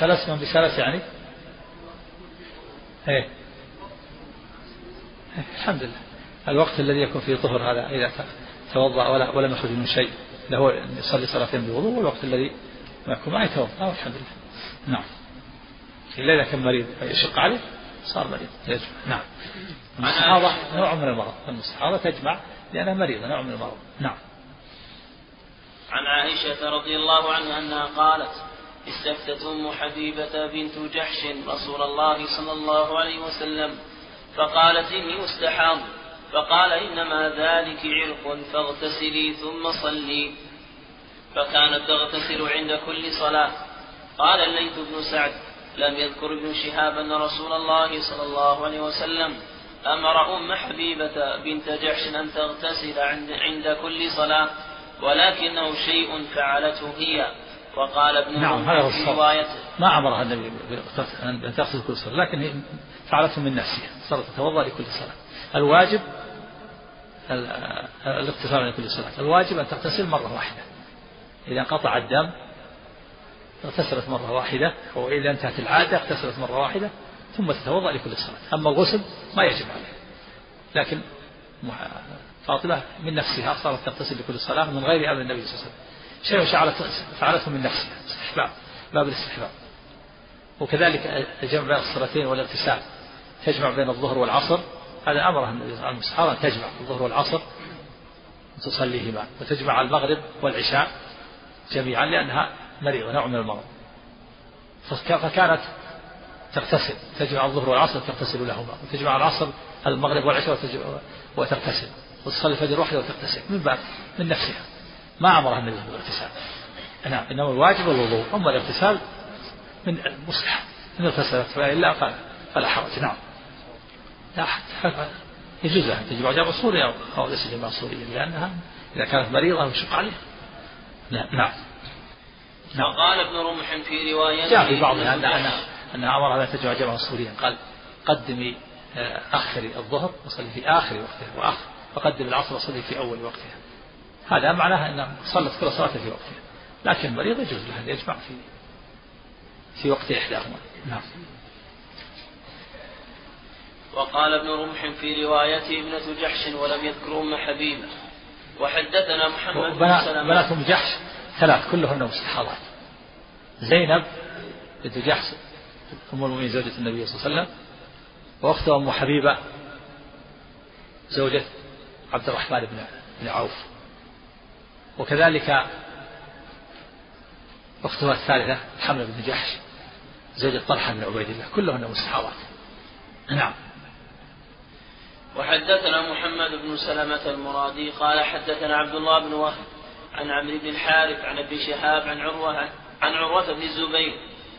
سلس من بسلس يعني؟ إيه. الحمد لله. الوقت الذي يكون فيه طهر هذا إذا توضأ ولا ولم يخرج منه شيء. له يصلي صلاتين بوضوء والوقت الذي ما يكون ما يتوضأ الحمد لله. نعم. إلا إذا كان مريض يشق عليه؟ صار مريض. يجمع. نعم. المستحاضة نوع من المرض. المستحاضة تجمع لأنها مريضة نوع من المرض. نعم. عن عائشة رضي الله عنها أنها قالت استفتت أم حبيبة بنت جحش رسول الله صلى الله عليه وسلم فقالت إني مستحاض. فقال إنما ذلك عرق فاغتسلي ثم صلي. فكانت تغتسل عند كل صلاة. قال الليث بن سعد لم يذكر ابن شهاب أن رسول الله صلى الله عليه وسلم أمر أم حبيبة بنت جحش أن تغتسل عند, عند كل صلاة ولكنه شيء فعلته هي. وقال ابن نعم هذا هو الصواب. ما أمرها النبي أن تغسل كل صلاة لكن هي فعلته من نفسها صارت تتوضأ لكل صلاة. الواجب الاغتسال لكل صلاة. الواجب أن تغتسل مرة واحدة. إذا انقطع الدم اغتسلت مرة واحدة وإذا انتهت العادة اغتسلت مرة واحدة ثم تتوضأ لكل صلاة. أما الغسل ما يجب عليه. لكن فاطمة من نفسها صارت تغتسل لكل صلاة من غير أمر النبي صلى الله عليه وسلم. شيء فعلته من نفسها. استحباب. باب الاستحباب. وكذلك الجمع بين الصلاتين والاغتسال. تجمع بين الظهر والعصر. هذا أمره النبي صلى الله عليه وسلم. تجمع الظهر والعصر وتصليهما. وتجمع المغرب والعشاء. جميعا لأنها مريضة نوع من المرض. فكانت تغتسل تجمع الظهر والعصر تغتسل لهما وتجمع العصر المغرب والعشاء وتغتسل وتصلي الفجر وحده وتغتسل من باب من نفسها. ما أمرها النبي بالاغتسال. نعم إنما الواجب الوضوء. أما الاغتسال من المصلحة إن اغتسلت فإلا فلا حرج. نعم. لا يجوز لها تجمع جمع سوريا أو ليس جمع سوريا لأنها إذا كانت مريضة ويشق عليها. نعم نعم نعم وقال ابن رمح في رواية جاء في بعضها أن أن أن تجمع جمع سوريا قال قدمي آه، أخري الظهر وصلي في آخر وقتها وآخر فقدم العصر وصلي في أول وقتها. هذا معناه أن صلت كل صلاة في وقتها. لكن المريض يجوز له أن يجمع في في وقت إحداهما. نعم. وقال ابن رمح في روايته ابنة جحش ولم يذكر أم حبيبة. وحدثنا محمد بن سلمة. بنات أم جحش ثلاث كلهن مستحاضات زينب بنت جحش أم المؤمنين زوجة النبي صلى الله عليه وسلم وأختها أم حبيبة زوجة عبد الرحمن بن عوف. وكذلك أختها الثالثة حملة بن جحش زوجة طلحة بن عبيد الله كلهن مستحاضات نعم. وحدثنا محمد بن سلمة المرادي قال حدثنا عبد الله بن وهب عن عمرو بن الحارث عن أبي شهاب عن عروة عن عروة بن الزبير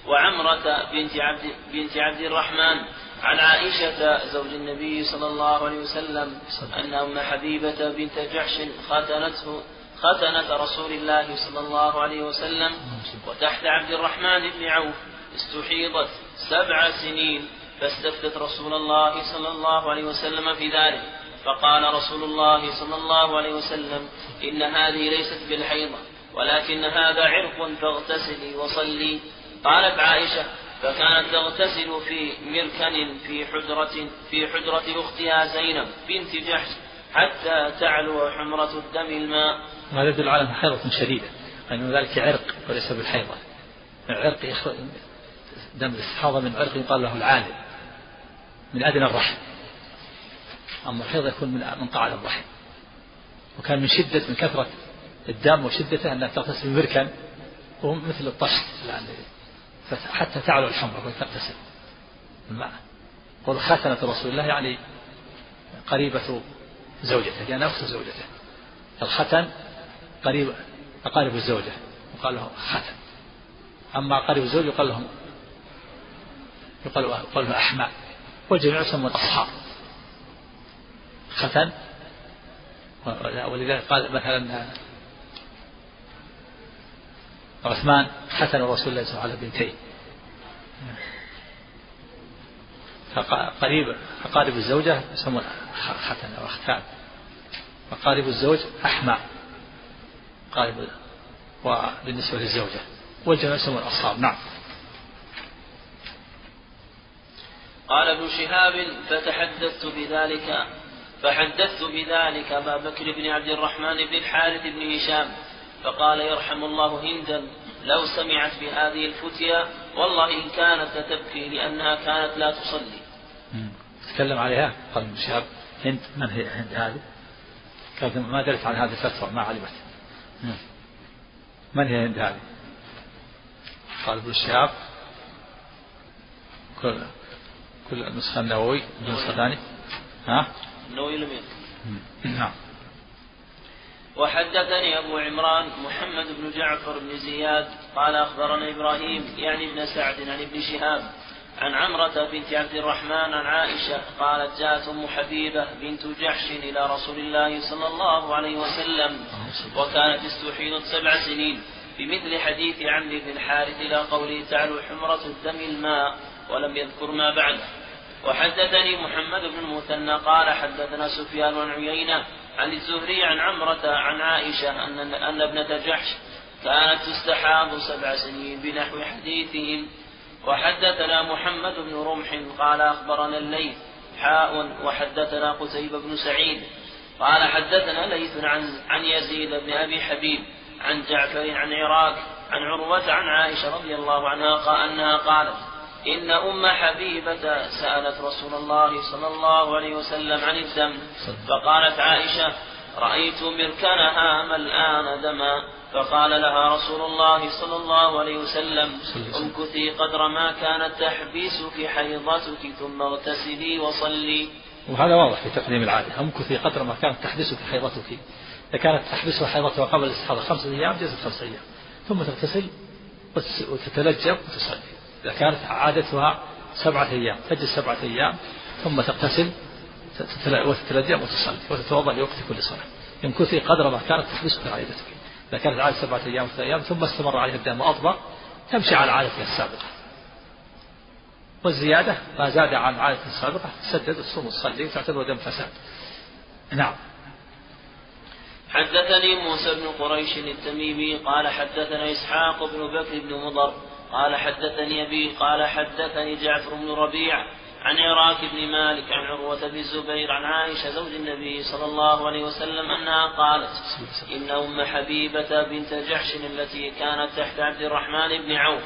وعمرة بنت عبد بنت عبد الرحمن عن عائشة زوج النبي صلى الله عليه وسلم أن أم حبيبة بنت جحش ختنته ختنة رسول الله صلى الله عليه وسلم وتحت عبد الرحمن بن عوف استحيضت سبع سنين فاستفتت رسول الله صلى الله عليه وسلم في ذلك فقال رسول الله صلى الله عليه وسلم إن هذه ليست بالحيضة ولكن هذا عرق فاغتسلي وصلي قالت عائشة فكانت تغتسل في مركن في حجرة في حجرة أختها زينب بنت جحش حتى تعلو حمرة الدم الماء. هذا يدل على حيضة شديدة لأن ذلك عرق وليس بالحيضة. العرق يخرج دم الاستحاضة من عرق يقال له العالم من أدنى الرحم. أما الحيض يكون من من قاعد الرحم. وكان من شدة من كثرة الدم وشدته أنها تغتسل بمركن وهو مثل الطشت يعني حتى تعلو الحمرة وتغتسل الماء قول خاتنة رسول الله يعني قريبة زوجته. لأنها أخت زوجته. الختن قريب أقارب الزوجة. يقال له ختن أما أقارب الزوج يقال لهم يقال يقال له أحماء. والجميع يسمون أصحاب. ختن ولذلك قال مثلا عثمان ختن رسول الله صلى الله عليه وسلم بنتين. فقريب أقارب الزوجة يسمون ختن أو أختان أقارب الزوج أحمى. قارب وبالنسبة للزوجة. والجمع يسمون أصحاب. نعم. قال ابن شهاب فتحدثت بذلك فحدثت بذلك أبا بكر بن عبد الرحمن بن الحارث بن هشام فقال يرحم الله هندا لو سمعت بهذه الفتيا والله إن كانت لتبكي لأنها كانت لا تصلي. تكلم عليها؟ قال ابن شهاب هند من هي؟ هند هذه؟ قال ما درت عن هذه الفتوى ما علمت. من هي هند هذه؟ قال ابن شهاب كل النسخة النووي النسخة الثانية ها؟ النووي لم نعم. وحدثني أبو عمران محمد بن جعفر بن زياد قال أخبرنا إبراهيم يعني ابن سعد عن ابن شهاب عن عمرة بنت عبد الرحمن عن عائشة قالت جاءت أم حبيبة بنت جحش إلى رسول الله صلى الله عليه وسلم وكانت استحيضت سبع سنين. بمثل حديث عمرو بن الحارث إلى قوله تعالى حمرة الدم الماء. ولم يذكر ما بعده وحدثني محمد بن المثنى قال حدثنا سفيان عن عيينة عن الزهري عن عمرة عن عائشة أن أن ابنة جحش كانت تستحاض سبع سنين بنحو حديثهم. وحدثنا محمد بن رمح قال أخبرنا الليث حاء وحدثنا قتيبة بن سعيد قال حدثنا ليث عن عن يزيد بن أبي حبيب عن جعفر عن عراك عن عروة عن عائشة رضي الله عنها أنها قالت إن أم حبيبة سألت رسول الله صلى الله عليه وسلم عن الدم فقالت عائشة رأيت مركنها ملآن دما فقال لها رسول الله صلى الله عليه وسلم امكثي قدر ما كانت تحبسك حيضتك ثم اغتسلي وصلي. وهذا واضح في تقديم العادة. امكثي قدر ما كانت تحبسك حيضتك. إذا كانت تحبسها حيضتها قبل الاستحاضة خمسة أيام جزت خمسة أيام. ثم تغتسل وتتلجم وتصلي. إذا كانت عادتها سبعة أيام تجلس سبعة أيام ثم تغتسل وتتلجم وتصلي وتتوضأ لوقت كل صلاة. يمكثي قدر ما كانت تحبسك عادتك. إذا كانت عادة سبعة أيام ثلاثة أيام ثم استمر عليها الدم وأطبق تمشي على عادتها السابقة. والزيادة ما زاد عن عادة السابقة تسدد الصوم وتصلي وتعتبر دم فساد. نعم. حدثني موسى بن قريش التميمي قال حدثنا إسحاق بن بكر بن مضر قال حدثني أبي قال حدثني جعفر بن ربيع عن عراك بن مالك عن عروة بن الزبير عن عائشة زوج النبي صلى الله عليه وسلم أنها قالت إن أم حبيبة بنت جحش التي كانت تحت عبد الرحمن بن عوف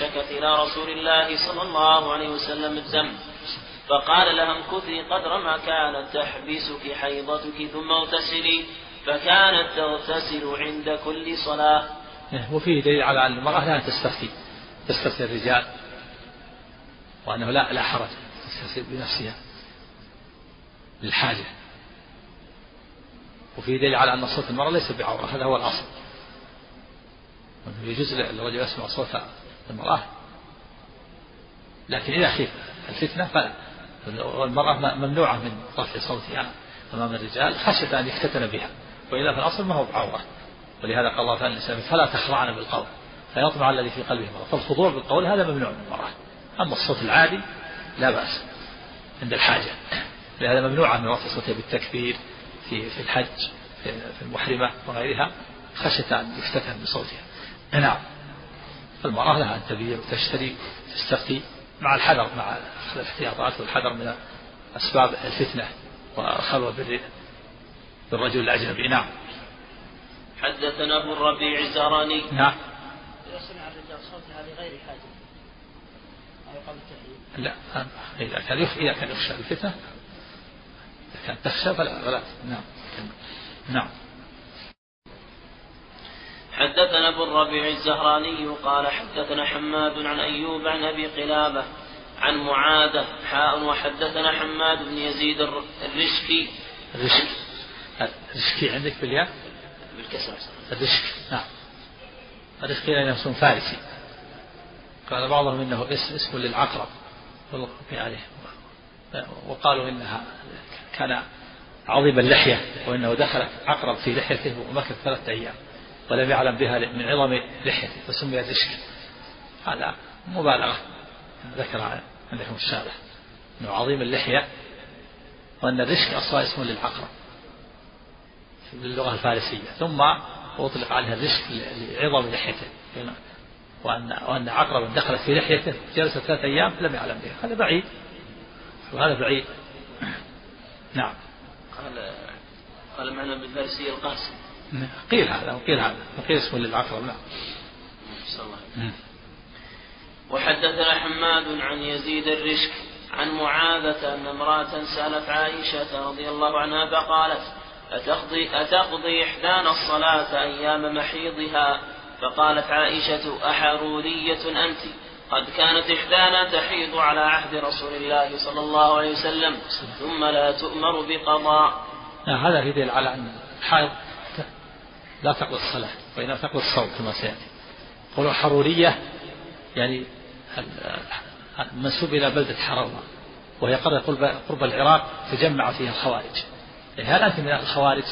شكت إلى رسول الله صلى الله عليه وسلم الدم فقال لها امكثي قدر ما كانت تحبسك حيضتك ثم اغتسلي فكانت تغتسل عند كل صلاة. وفيه دليل على أن المرأة لا تستفتي. تستفتي الرجال وأنه لا لا حرج تستفتي بنفسها للحاجة. وفيه دليل على أن صوت المرأة ليس بعورة هذا هو الأصل. يجوز للرجل يسمع صوت المرأة. لكن إذا خيف الفتنة فلا والمرأة ممنوعة من رفع صوتها أمام الرجال خشية أن يفتتن بها. وإلا في الأصل ما هو بعورة. ولهذا قال الله تعالى فلا تخضعن بالقول. فيطمع الذي في قلبه مرض. فالخضوع بالقول هذا ممنوع من المرأة أما الصوت العادي لا بأس عند الحاجة. لهذا ممنوعة من رفع صوتها بالتكبير في في الحج في المحرمة وغيرها. خشية أن يفتتن بصوتها. نعم. فالمرأة لها أن تبيع وتشتري تستفتي مع الحذر مع الاحتياطات والحذر من أسباب الفتنة والخلوة بالرجل الأجنبي. نعم. حدثنا أبو الربيع الزهراني. نعم. إذا سمع الرجال صوتها لغير حاجة. أو قبل التحليل لا إذا كان يخشى إذا كان يخشى الفتنة إذا كان تخشى فلا فلا نعم. نعم. حدثنا أبو الربيع الزهراني قال حدثنا حماد عن أيوب عن أبي قلابة عن معاذة حاء وحدثنا حماد بن يزيد الرشكي. الرشكي. الرشكي عندك بالياء؟ بالكسر. الرشك نعم. الرشكي لأنه اسم فارسي. قال بعضهم إنه اسم اسم للعقرب. عليه. وقالوا إنها كان عظيم اللحية وإنه دخل عقرب في لحيته ومكث ثلاثة أيام ولم يعلم بها من عظم لحيته فسميت رشك هذا مبالغة. ذكر عندكم الشارع أنه عظيم اللحية وأن الرشك أصلا اسم للعقرب في اللغة الفارسية. ثم أطلق عليها الرشك لعظم لحيته. وأن وأن عقربا دخلت في لحيته جلس ثلاثة أيام لم يعلم بها. هذا بعيد. وهذا بعيد. نعم. قال قال معنى بالفارسية القاسم. قيل هذا وقيل هذا. وقيل اسمه للعقرب نعم. وحدثنا حماد عن يزيد الرشك عن معاذة أن امرأة سألت عائشة رضي الله عنها فقالت أتقضي, أتقضي إحدانا الصلاة أيام محيضها؟ فقالت عائشة أحرورية أنت؟ قد كانت إحدانا تحيض على عهد رسول الله صلى الله عليه وسلم ثم لا تؤمر بقضاء. هذا يدل على أن الحائض لا تقضي الصلاة وإنما تقضي الصوم كما سيأتي. قولوا حرورية يعني منسوب إلى بلدة حرورة وهي قرية قرب العراق تجمع فيها الخوارج. يعني هل أنت من الخوارج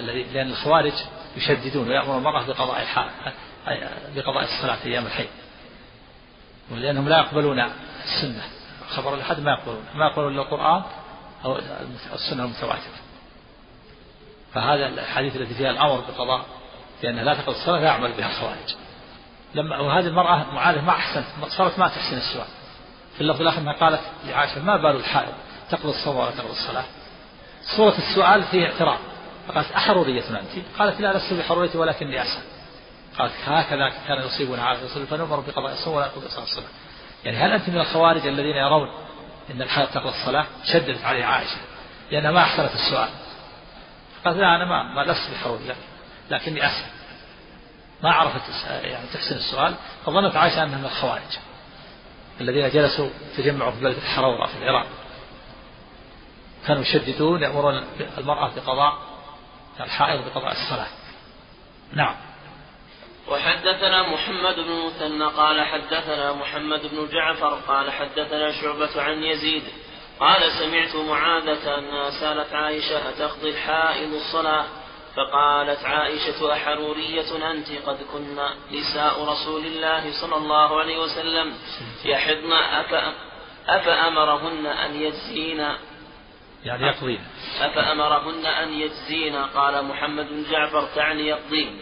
الذي لأن الخوارج يشددون ويأمر المرأة بقضاء الحال بقضاء الصلاة أيام الحي. ولأنهم لا يقبلون السنة. خبر الأحد ما يقبلون. ما يقبلون إلا القرآن أو السنة المتواترة. فهذا الحديث الذي فيها الأمر بقضاء لأنها لا تقضي الصلاة لا يعمل بها الخوارج. لما وهذه المرأة معاذة ما أحسنت. صارت ما تحسن السؤال. في اللفظ الآخر أنها قالت لعائشة ما بال الحائض؟ تقضي الصوم ولا تقضي الصلاة؟ صورة السؤال فيه اعتراض. فقالت أحرورية أنت؟ قالت لا لست بحرورية ولكني أسأل قالت هكذا كان يصيبنا على الرسول فنؤمر بقضاء الصوم ولا نقضي الصلاة يعني هل أنت من الخوارج الذين يرون أن الحائض تقضي الصلاة؟ شددت عليه عائشة. لأنها ما أحسنت السؤال. قالت لا أنا ما, ما لست بحرورية لكني أسأل ما عرفت يعني تحسن السؤال. فظنت عائشة أنها من الخوارج الذين جلسوا تجمعوا في بلدة الحرورة في العراق. كانوا يشددون يأمرون المرأة بقضاء الحائض بقضاء الصلاة. نعم. وحدثنا محمد بن مثنى قال حدثنا محمد بن جعفر قال حدثنا شعبة عن يزيد قال سمعت معاذة أنها سالت عائشة أتقضي الحائض الصلاة؟ فقالت عائشة أحرورية أنت قد كنا نساء رسول الله صلى الله عليه وسلم يحضن أفأمرهن أن يجزين يعني يقضين. أفأمرهن أن يجزين؟ قال محمد بن جعفر تعني يقضين.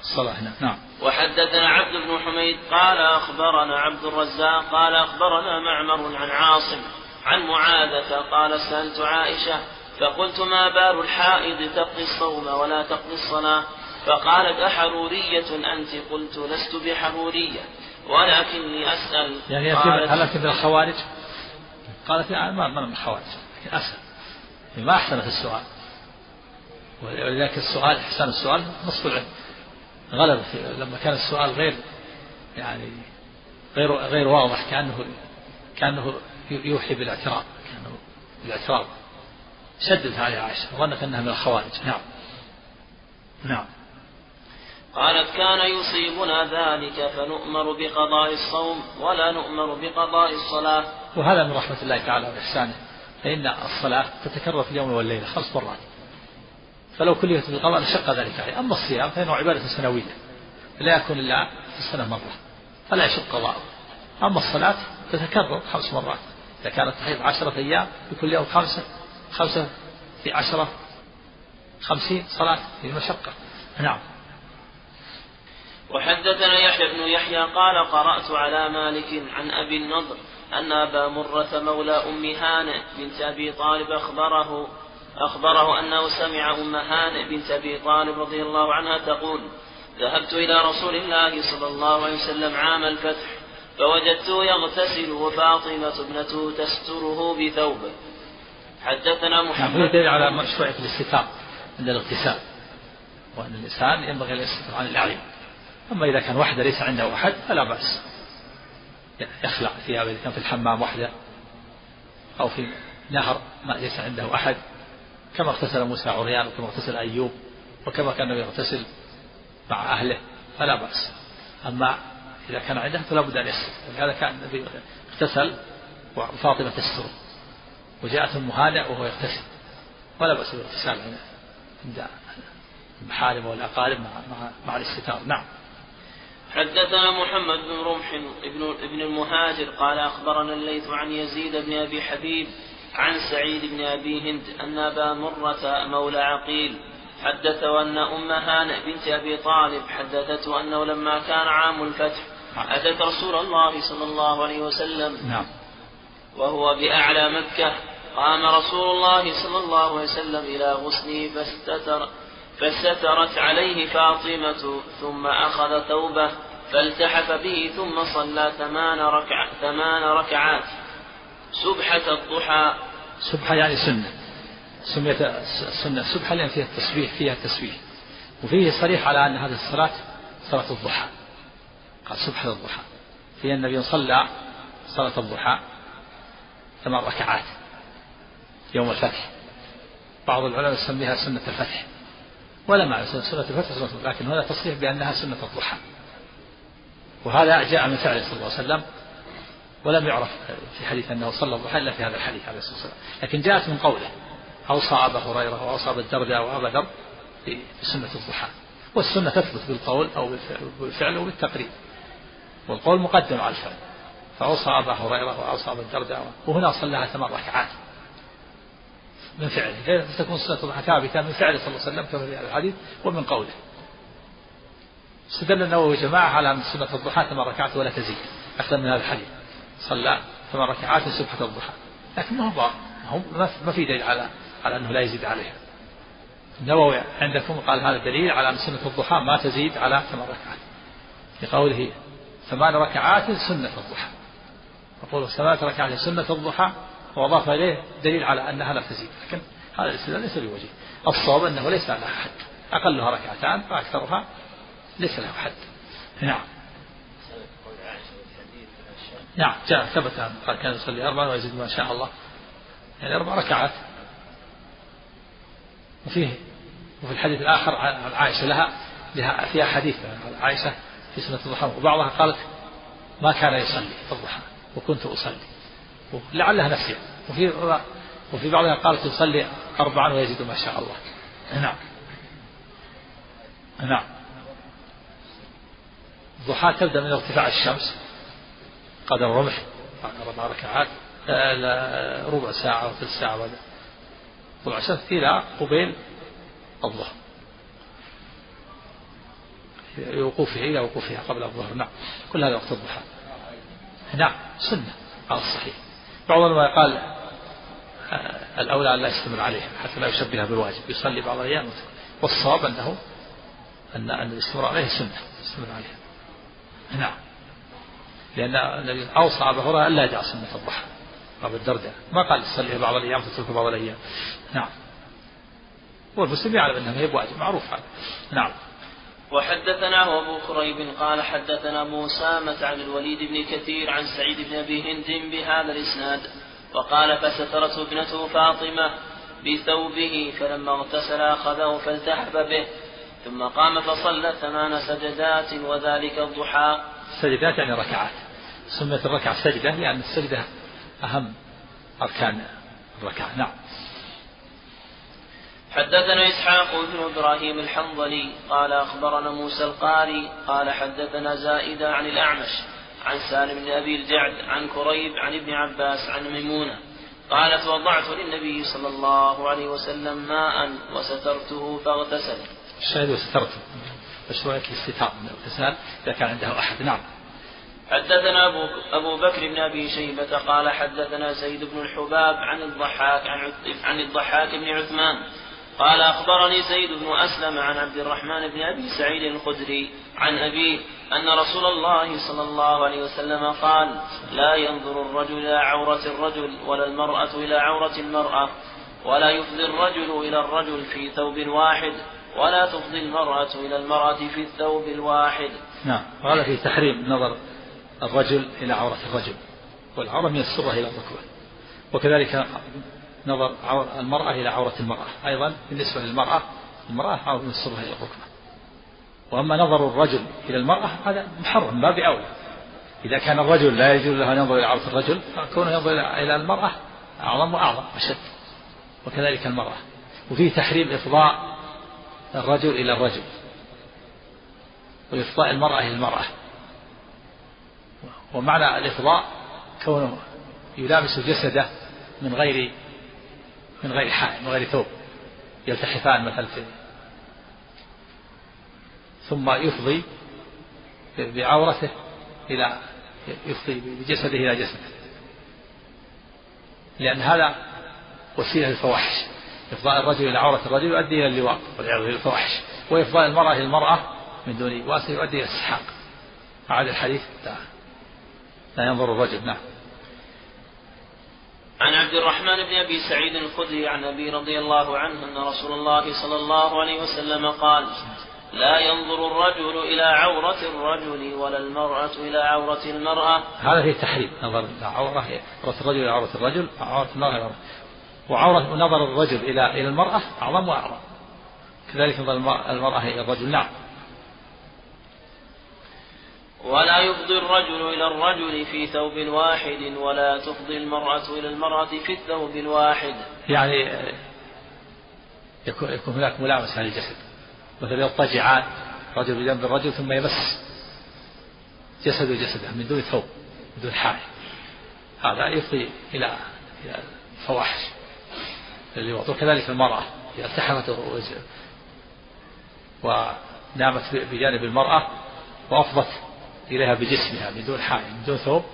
الصلاة نعم. وحدثنا عبد بن حميد قال أخبرنا عبد الرزاق قال أخبرنا معمر عن عاصم عن معاذة قال سألت عائشة فقلت ما بال الحائض تقضي الصوم ولا تقضي الصلاة؟ فقالت أحرورية أنت؟ قلت لست بحرورية ولكني أسأل. يعني هل من الخوارج؟ قالت يعني ما من الخوارج. أسأل يعني ما أحسنت السؤال. ولذلك السؤال إحسان السؤال نصف العلم. غلب لما كان السؤال غير يعني غير غير واضح كأنه كأنه يوحي بالإعتراض كأنه بالإعتراض. شدد عليه عائشة. ظنت أنها من الخوارج. نعم. نعم. قالت كان يصيبنا ذلك فنؤمر بقضاء الصوم ولا نؤمر بقضاء الصلاة. وهذا من رحمة الله تعالى وإحسانه. فإن الصلاة تتكرر في اليوم والليلة خمس مرات. فلو كلفت بالقضاء لشق ذلك عليه. أما الصيام فإنه عبادة سنوية. لا يكون إلا في السنة مرة. فلا يشق قضاءه. أما الصلاة تتكرر خمس مرات. إذا كانت تحيض عشرة أيام في كل يوم خمسة. خمسة في عشرة. خمسين صلاة في المشقة. نعم. وحدثنا يحيى بن يحيى قال قرأت على مالك عن أبي النضر أن أبا مرة مولى أم هانئ بنت أبي طالب أخبره أخبره أنه سمع أم هانئ بنت أبي طالب رضي الله عنها تقول ذهبت إلى رسول الله صلى الله عليه وسلم عام الفتح فوجدته يغتسل وفاطمة ابنته تستره بثوبه. حدثنا محمد دليل على مشروعية الاستتار عند الاغتسال وأن الإنسان ينبغي أن يستتر عن الأعين. أما إذا كان وحده ليس عنده أحد فلا بأس. يخلع ثيابه إذا كان في الحمام وحده أو في نهر ما ليس عنده أحد كما اغتسل موسى عريان وكما اغتسل أيوب وكما كان يغتسل مع أهله فلا بأس. أما إذا كان عنده فلا بد أن يستر لهذا كان النبي اغتسل وفاطمة تستر وجاءت أم هانئ وهو يغتسل. ولا بأس بالاغتسال عند المحارم والأقارب مع, مع, مع الاستتار. نعم. حدثنا محمد بن رمح ابن ابن المهاجر قال أخبرنا الليث عن يزيد بن أبي حبيب عن سعيد بن أبي هند أن أبا مرة مولى عقيل حدثه ان أم هانئ بنت أبي طالب حدثته أنه لما كان عام الفتح أتت رسول الله صلى الله عليه وسلم نعم. وهو بأعلى مكة قام رسول الله صلى الله عليه وسلم إلى غسله فاستتر فسترت عليه فاطمة ثم أخذ ثوبه فالتحف به ثم صلى ثمان ركع ثمان ركعات سبحة الضحى. سبحة يعني سنة. سميت السنة سبحة لأن فيها التسبيح فيها التسبيح. وفيه صريح على أن هذه الصلاة صلاة الضحى. قال سبحة الضحى. في النبي صلى صلاة الضحى ثمان ركعات يوم الفتح. بعض العلماء يسميها سنة الفتح. ولا معنى سنة الفتح سنة لكن هنا تصريح بأنها سنة الضحى. وهذا جاء من فعله صلى الله عليه وسلم ولم يعرف في حديث أنه صلى الضحى إلا في هذا الحديث عليه الصلاة والسلام. لكن جاءت من قوله أوصى أبا هريرة وأوصى أبا الدرداء وأبا ذر بسنة الضحى. والسنة تثبت بالقول أو بالفعل أو بالتقريب. والقول مقدم على الفعل. فأوصى أبا هريرة وأوصى أبا الدرداء وهنا صلىها ثمان ركعات. من فعله. فتكون صلة الضحى ثابتة من فعله صلى الله عليه وسلم كما في الحديث ومن قوله. استدل النووي جماعة على أن سنة الضحى ثمان ركعات ولا تزيد أكثر من هذا الحديث. صلى ثمان ركعات سبحة الضحى. لكن ما هو ما في دليل على على أنه لا يزيد عليها. النووي عندكم قال هذا دليل على أن سنة الضحى ما تزيد على ثمان ركعات لقوله ثمان ركعات سنة الضحى. يقول ثمان ركعات سنة الضحى وأضاف إليه دليل على أنها لا تزيد لكن هذا الاستدلال ليس بوجه. الصواب أنه ليس لها حد. أقلها ركعتان وأكثرها ليس له حد. نعم. نعم جاء ثبت قال كان يصلي أربعا ويزيد ما شاء الله. يعني أربع ركعات. وفيه وفي الحديث الآخر عن عائشة لها لها فيها حديث عائشة في سنة الضحى وبعضها قالت ما كان يصلي في الضحى وكنت أصلي. لعلها نفسها وفي وفي بعضها قالت يصلي أربعا ويزيد ما شاء الله. نعم. نعم. الضحى تبدأ من ارتفاع الشمس قدر رمح أربع ركعات ربع ساعة أو ثلث ساعة بعد. طلوع الشمس إلى قبيل الظهر. وقوفها إلى وقوفها قبل الظهر. نعم. كل هذا وقت الضحى. نعم. سنة. على الصحيح بعض العلماء قال آه، الأولى أن لا يستمر عليها حتى لا يشبهها بالواجب يصلي بعض الأيام والصواب أنه أن أن الاستمرار عليه سنة يستمر عليها. نعم. لأن النبي أوصى أبا هريرة ألا يدع سنة الضحى أبو الدرداء. ما قال تصليها بعض الأيام تترك بعض الأيام. نعم. والمسلم يعلم أنها هي بواجب معروف هذا. نعم. وحدثناه أبو كريب قال حدثنا أبو أسامة عن الوليد بن كثير عن سعيد بن أبي هند بهذا الإسناد وقال فسترته ابنته فاطمة بثوبه فلما اغتسل أخذه فالتحف به ثم قام فصلى ثمان سجدات وذلك الضحى. سجدات يعني ركعات. سميت الركعة سجدة لأن السجدة أهم أركان الركعة. نعم. حدثنا إسحاق بن إبراهيم الحنظلي قال أخبرنا موسى القاري قال حدثنا زائدة عن الأعمش عن سالم بن أبي الجعد عن كريب عن ابن عباس عن ميمونة قالت وضعت للنبي صلى الله عليه وسلم ماء وسترته فاغتسل. الشاهد وسترته. مشروعية الاستتار من الاغتسال إذا كان عنده أحد. نعم. حدثنا أبو, أبو بكر بن أبي شيبة قال حدثنا زيد بن الحباب عن الضحاك عن, عن الضحاك بن عثمان قال أخبرني زيد بن أسلم عن عبد الرحمن بن أبي سعيد الخدري عن أبيه أن رسول الله صلى الله عليه وسلم قال لا ينظر الرجل إلى عورة الرجل ولا المرأة إلى عورة المرأة ولا يفضي الرجل إلى الرجل في ثوب واحد ولا تفضي المرأة إلى المرأة في الثوب الواحد نعم وهذا في تحريم نظر الرجل إلى عورة الرجل والعورة من السرة إلى الركبة وكذلك نظر المرأة إلى عورة المرأة. أيضا بالنسبة للمرأة المرأة عورة السرة إلى الركبة وأما نظر الرجل إلى المرأة هذا محرم باب أولى إذا كان الرجل لا يجوز له أن ينظر إلى عورة الرجل فكونه ينظر إلى المرأة أعظم وأعظم أشد. وكذلك المرأة. وفيه تحريم إفضاء الرجل إلى الرجل. وإفضاء المرأة إلى المرأة. ومعنى الإفضاء كونه يلامس جسده من غير من غير حائل من غير ثوب. يلتحفان مثلا في ثم يفضي بعورته إلى يفضي بجسده إلى جسده. لأن هذا وسيلة للفواحش. إفضاء الرجل إلى عورة الرجل يؤدي إلى اللواء والعياذ بالله وإفضاء المرأة إلى المرأة من دون واسطة يؤدي إلى السحاق. أعاد الحديث. لا ينظر الرجل نعم. عن عبد الرحمن بن أبي سعيد الخدري عن أبي رضي الله عنه أن رسول الله صلى الله عليه وسلم قال لا ينظر الرجل إلى عورة الرجل ولا المرأة إلى عورة المرأة. هذا فيه تحريم نظر عورة عورة الرجل إلى عورة الرجل وعورة المرأة إلى وعورة نظر الرجل إلى إلى المرأة أعظم وأعظم. كذلك نظر المرأة إلى الرجل نعم. ولا يفضي الرجل إلى الرجل في ثوب واحد ولا تفضي المرأة إلى المرأة في الثوب الواحد. يعني يكون يكون هناك ملامسة للجسد. مثلا يضطجعان رجل بجنب الرجل ثم يمس جسده جسده من دون ثوب من دون حائل هذا يفضي إلى إلى الفواحش اللواط وكذلك المرأة إذا التحفت ونامت بجانب المرأة وأفضت إليها بجسمها من دون حائل من دون ثوب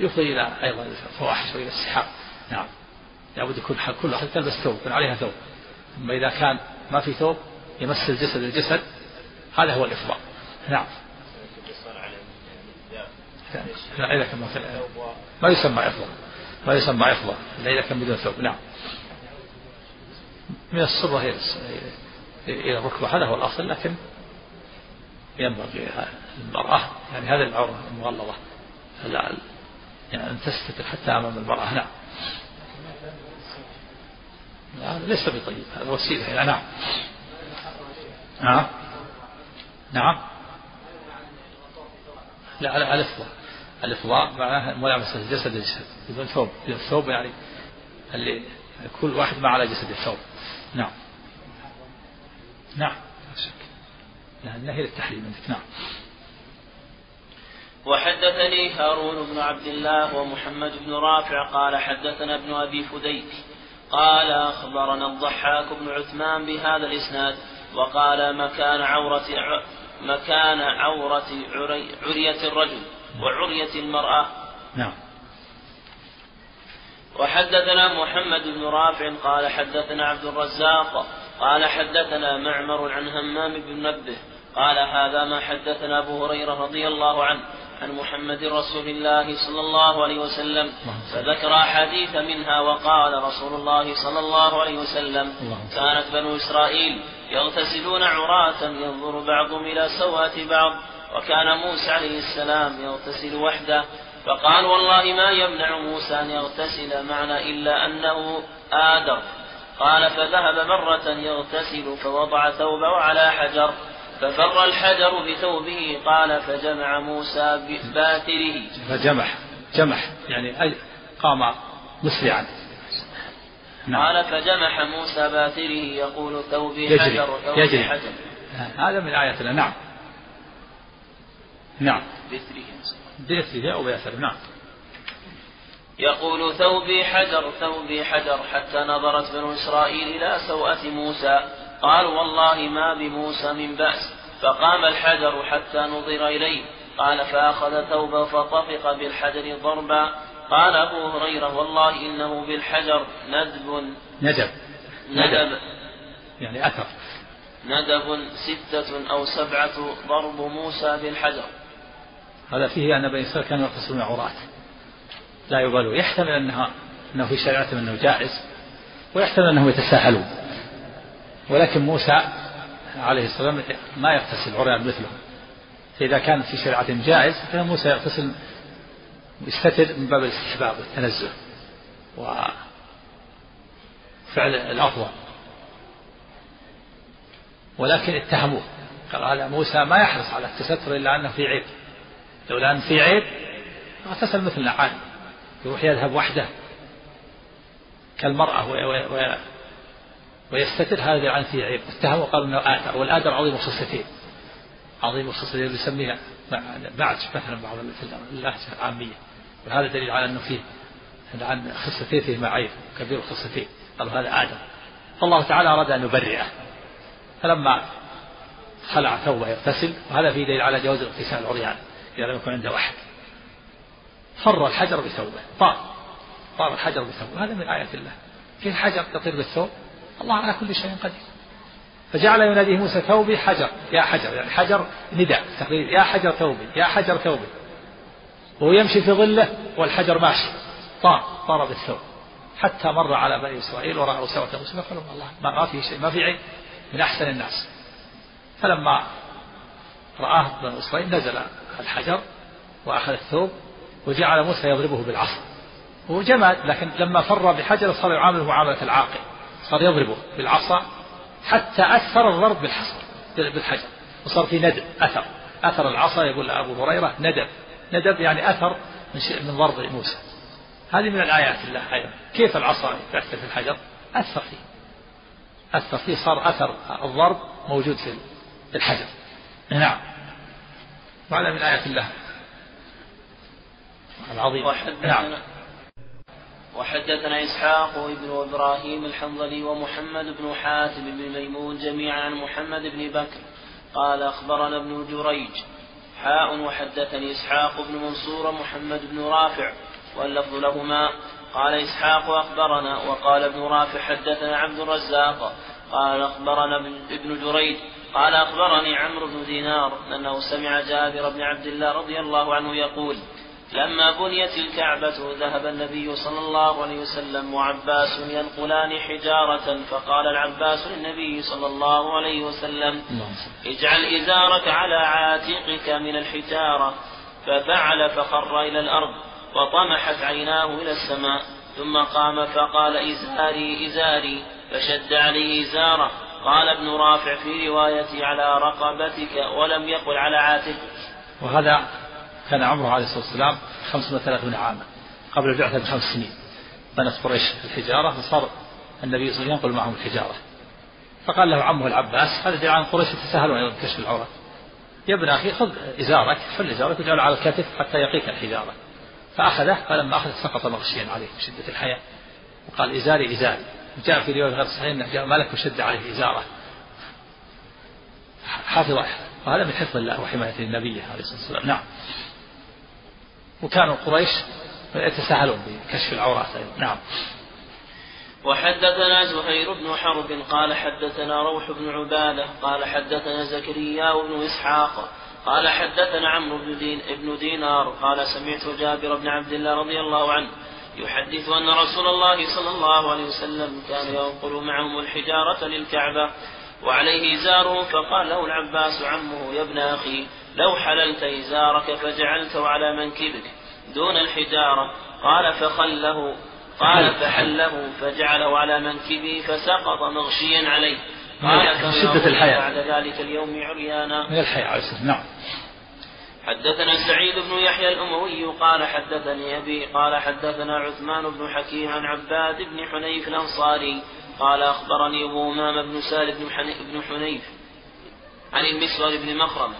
يفضي إلى أيضا الفواحش وإلى السحاب. نعم. لابد يكون كل واحد تلبس ثوب يكون عليها ثوب. ثم إذا كان ما في ثوب يمس الجسد الجسد هذا هو الإفضاء نعم. لا إذا كان ما يسمى إفضاء ما يسمى إفضاء إلا إذا كان بدون ثوب. نعم. من السرة إلى الركبة هذا هو الأصل لكن ينبغي المرأة يعني هذه العورة المغلظة. لا يعني أن تستتر حتى أمام المرأة نعم. هذا ليس بطيب. هذا وسيلة نعم. نعم نعم. لا الإفضاء. الإفضاء معناها ملامسة الجسد للجسد. بدون ثوب. بدون ثوب يعني اللي كل واحد ما على جسد الثوب نعم. نعم. لا النهي للتحريم عندك نعم. وحدثني هارون بن عبد الله ومحمد بن رافع قال حدثنا ابن أبي فديك قال أخبرنا الضحاك بن عثمان بهذا الإسناد وقال مكان عورة مكان عورة عرية الرجل وعرية المرأة. نعم. وحدثنا محمد بن رافع قال حدثنا عبد الرزاق قال حدثنا معمر عن همام بن منبه قال هذا ما حدثنا أبو هريرة رضي الله عنه عن محمد رسول الله صلى الله عليه وسلم فذكر أحاديث منها وقال رسول الله صلى الله عليه وسلم كانت بنو إسرائيل يغتسلون عراة ينظر بعضهم إلى سوات بعض وكان موسى عليه السلام يغتسل وحده فقال والله ما يمنع موسى أن يغتسل معنا إلا أنه آدر. قال فذهب مرة يغتسل فوضع ثوبه على حجر ففر الحجر بثوبه قال فجمع موسى بباتره. فجمح. جمح. يعني قام مسرعا. نعم. قال فجمح موسى باتره يقول ثوبي حجر ثوبي يجري. حجر. هذا من آيات الله نعم. نعم بثره أو بأثره نعم. يقول ثوبي حجر ثوبي حجر حتى نظرت بنو إسرائيل إلى سوءة موسى. قالوا والله ما بموسى من بأس فقام الحجر حتى نظر إليه قال فأخذ ثوبه فطفق بالحجر ضربا قال أبو هريرة والله إنه بالحجر ندب. ندب. ندب. يعني أثر. ندب ستة أو سبعة ضرب موسى بالحجر. هذا فيه أن بني إسرائيل كانوا يقتصرون عورات لا يبالون. يحتمل أنها أنه في شريعتهم أنه جائز ويحتمل أنهم يتساهلون. ولكن موسى عليه السلام ما يغتسل عريان مثله. فإذا كان في شريعة جائز فإن موسى يغتسل يستتر من باب الاستحباب والتنزه وفعل الأفضل ولكن اتهموه. قال هذا موسى ما يحرص على التستر إلا أنه في عيب. لولا أن في عيب اغتسل مثلنا عادي. يروح يذهب وحده كالمرأة ويستتر هذا العن فيه عيب. اتهموا قالوا إنه آدر والآدر عظيم الخصلتين عظيم الخصلتين يسميها بعد مثلا بعض اللهجة العامية. وهذا دليل على إنه فيه عن خصلتين فيه عيب. كبير الخصلتين قالوا هذا آدم. فالله تعالى أراد أن يبرئه. فلما خلع ثوبه يغتسل. وهذا فيه دليل على جواز اغتسال العريان إذا لم يكن عنده أحد. فر الحجر بثوبه. طار. طار الحجر بثوبه. هذا من آيات الله. في حجر يطير بالثوب. الله على كل شيء قدير. فجعل يناديه موسى ثوبي حجر. يا حجر يعني حجر نداء تقريبا. يا حجر ثوبي يا حجر ثوبي. وهو يمشي في ظله والحجر ماشي. طار طار بالثوب. حتى مر على بني إسرائيل ورأوا سوة موسى فقالوا الله ما في شيء ما في عين من أحسن الناس. فلما رآه بني إسرائيل نزل الحجر وأخذ الثوب وجعل موسى يضربه بالعصا. هو جماد لكن لما فر بحجر صار يعامله معاملة العاقل. صار يضربه بالعصا حتى أثر الضرب بالحصر بالحجر وصار في ندب أثر. أثر العصا يقول أبو هريرة ندب. ندب يعني أثر من, من ضرب موسى. هذه من الآيات الله أيضا. كيف العصا تأثر في الحجر؟ أثر فيه. أثر فيه صار أثر الضرب موجود في الحجر. نعم. وهذا من آيات الله. العظيم. نعم. وحدثنا إسحاق ابن إبراهيم الحنظلي ومحمد بن حاتم بن ميمون جميعا عن محمد بن بكر. قال أخبرنا ابن جريج. حاء وحدثني إسحاق بن منصور محمد بن رافع واللفظ لهما. قال إسحاق أخبرنا وقال ابن رافع حدثنا عبد الرزاق. قال أخبرنا ابن جريج. قال أخبرني عمرو بن دينار أنه سمع جابر بن عبد الله رضي الله عنه يقول لما بنيت الكعبة ذهب النبي صلى الله عليه وسلم وعباس ينقلان حجارة فقال العباس للنبي صلى الله عليه وسلم اجعل إزارك على عاتقك من الحجارة. ففعل فخر إلى الأرض وطمحت عيناه إلى السماء ثم قام فقال إزاري إزاري. فشد عليه إزاره. قال ابن رافع في رواية على رقبتك ولم يقل على عاتقك. وهذا كان عمره عليه الصلاة والسلام 35 عاما قبل البعثة بخمس سنين. بنت قريش الحجارة فصار النبي صلى الله عليه وسلم ينقل معهم الحجارة. فقال له عمه العباس هذا دليل عن قريش يتساهلون أيضا كشف العورات يا ابن أخي خذ إزارك حل إزارك واجعله على الكتف حتى يقيك الحجارة. فأخذه فلما أخذ سقط مغشيا عليه بشدة الحياة. وقال إزاري إزاري. جاء في رواية غير صحيح أنه جاء ملك وشد عليه إزارة. حافظ وهذا من حفظ الله وحماية النبي عليه الصلاة والسلام. نعم. وكانوا قريش يتساهلون بكشف العورات أيضا. نعم. وحدثنا زهير بن حرب قال حدثنا روح بن عبادة قال حدثنا زكريا بن إسحاق قال حدثنا عمرو بن دين ابن دينار قال سمعت جابر بن عبد الله رضي الله عنه يحدث أن رسول الله صلى الله عليه وسلم كان ينقل معهم الحجارة للكعبة وعليه إزاره فقال له العباس عمه يا ابن أخي لو حللت إزارك فجعلته على منكبك دون الحجارة. قال فخله قال فحله فجعله على منكبه فسقط مغشيا عليه. قال من شدة الحياة. بعد ذلك اليوم عريانا. من الحياة نعم. حدثنا سعيد بن يحيى الأموي قال حدثني أبي قال حدثنا عثمان بن حكيم عن عباد بن حنيف الأنصاري قال أخبرني أبو أمام بن سالم بن حنيف عن المسور بن مخرم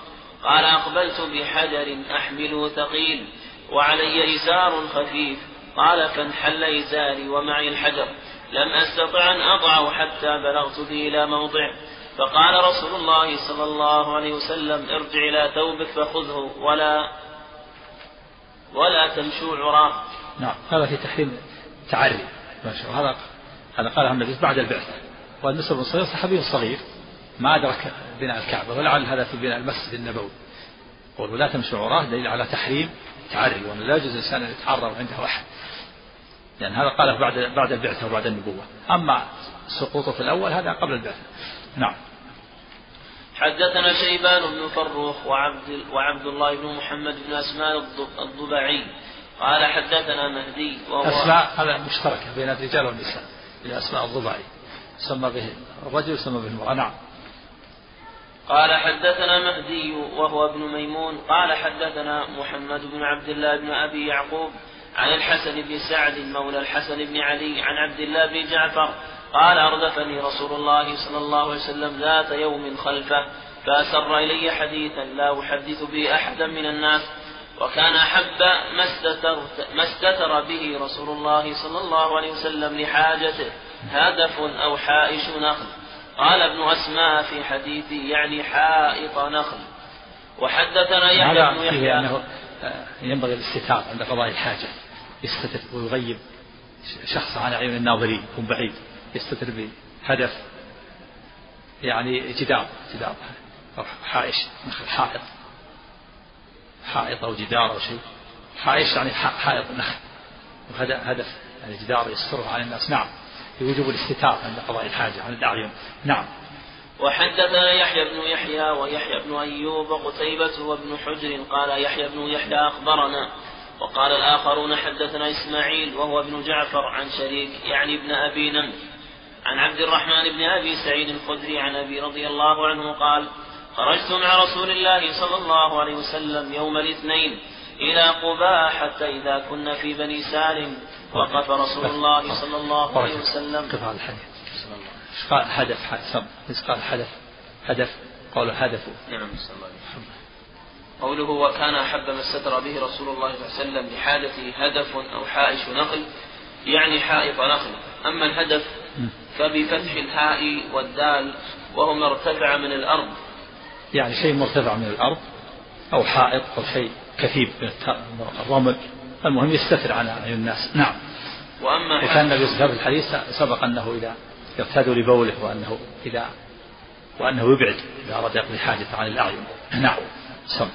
قال أقبلت بحجر أحمله ثقيل وعلي إزار خفيف قال فانحل إزاري ومعي الحجر لم أستطع أن أضعه حتى بلغت به إلى موضع فقال رسول الله صلى الله عليه وسلم ارجع إلى ثوبك فخذه ولا ولا تمشوا عراه نعم هذا في تحريم تعري هذا هذا قاله النبي بعد البعثة. والنسر بن صغير صحابي صغير ما أدرك بناء الكعبة ولعل هذا في بناء المسجد النبوي. قول لا تمشوا عراة دليل على تحريم تعري وأنه لا يجوز الإنسان أن يتعرى عنده أحد لأن هذا قاله بعد بعد البعثة وبعد النبوة. أما سقوطه في الأول هذا قبل البعثة. نعم. حدثنا شيبان بن فروخ وعبد وعبد الله بن محمد بن أسماء الضبعي. قال حدثنا مهدي وهو أسماء هذا مشتركة بين الرجال والنساء. أسماء الضبعي. سمى به الرجل سمى به المرأة. نعم. قال حدثنا مهدي وهو ابن ميمون قال حدثنا محمد بن عبد الله بن أبي يعقوب عن الحسن بن سعد مولى الحسن بن علي عن عبد الله بن جعفر قال أردفني رسول الله صلى الله عليه وسلم ذات يوم خلفه فأسر إلي حديثا لا أحدث به أحدا من الناس وكان أحب ما استتر, ما استتر به رسول الله صلى الله عليه وسلم لحاجته هدف أو حائش نخل. قال ابن أسماء في حديثي يعني حائط نخل. وحدثنا يحيى بن يحيى. أنه آه، ينبغي الاستتار عند قضاء الحاجة. يستتر ويغيب شخص عن أعين الناظرين يكون بعيد. يستتر بهدف يعني جدار جدار حائش نخل حائط. حائط أو جدار أو شيء. حائش يعني حائط نخل. وهذا هدف يعني جدار يستره عن الناس. نعم. بوجوب الاستتار عند قضاء الحاجة عن الأعين نعم. وحدثنا يحيى بن يحيى ويحيى بن أيوب وقتيبة وابن حجر قال يحيى بن يحيى أخبرنا وقال الآخرون حدثنا إسماعيل وهو ابن جعفر عن شريك يعني ابن أبي نمر. عن عبد الرحمن بن أبي سعيد الخدري عن أبي رضي الله عنه قال خرجت مع رسول الله صلى الله عليه وسلم يوم الاثنين إلى قباء حتى إذا كنا في بني سالم وقف رسول الله صلى الله عليه وسلم. قف على الحديث. قال؟ هدف حدث. قال؟ هدف هدف قول هدف نعم صلى الله عليه وسلم. قوله وكان أحب ما استتر به رسول الله صلى الله عليه وسلم لحاجته هدف أو حائش نخل يعني حائط نخل أما الهدف فبفتح الهاء والدال وهو ما ارتفع من الأرض. يعني شيء مرتفع من الأرض أو حائط أو شيء كثيب من الرمل. المهم يستتر عن الناس. نعم. وأما وكان النبي صلى الله عليه الحديث سبق أنه إذا يرتاد لبوله وأنه إذا وأنه يبعد إذا أراد يقضي حاجة عن الأعين. نعم. سم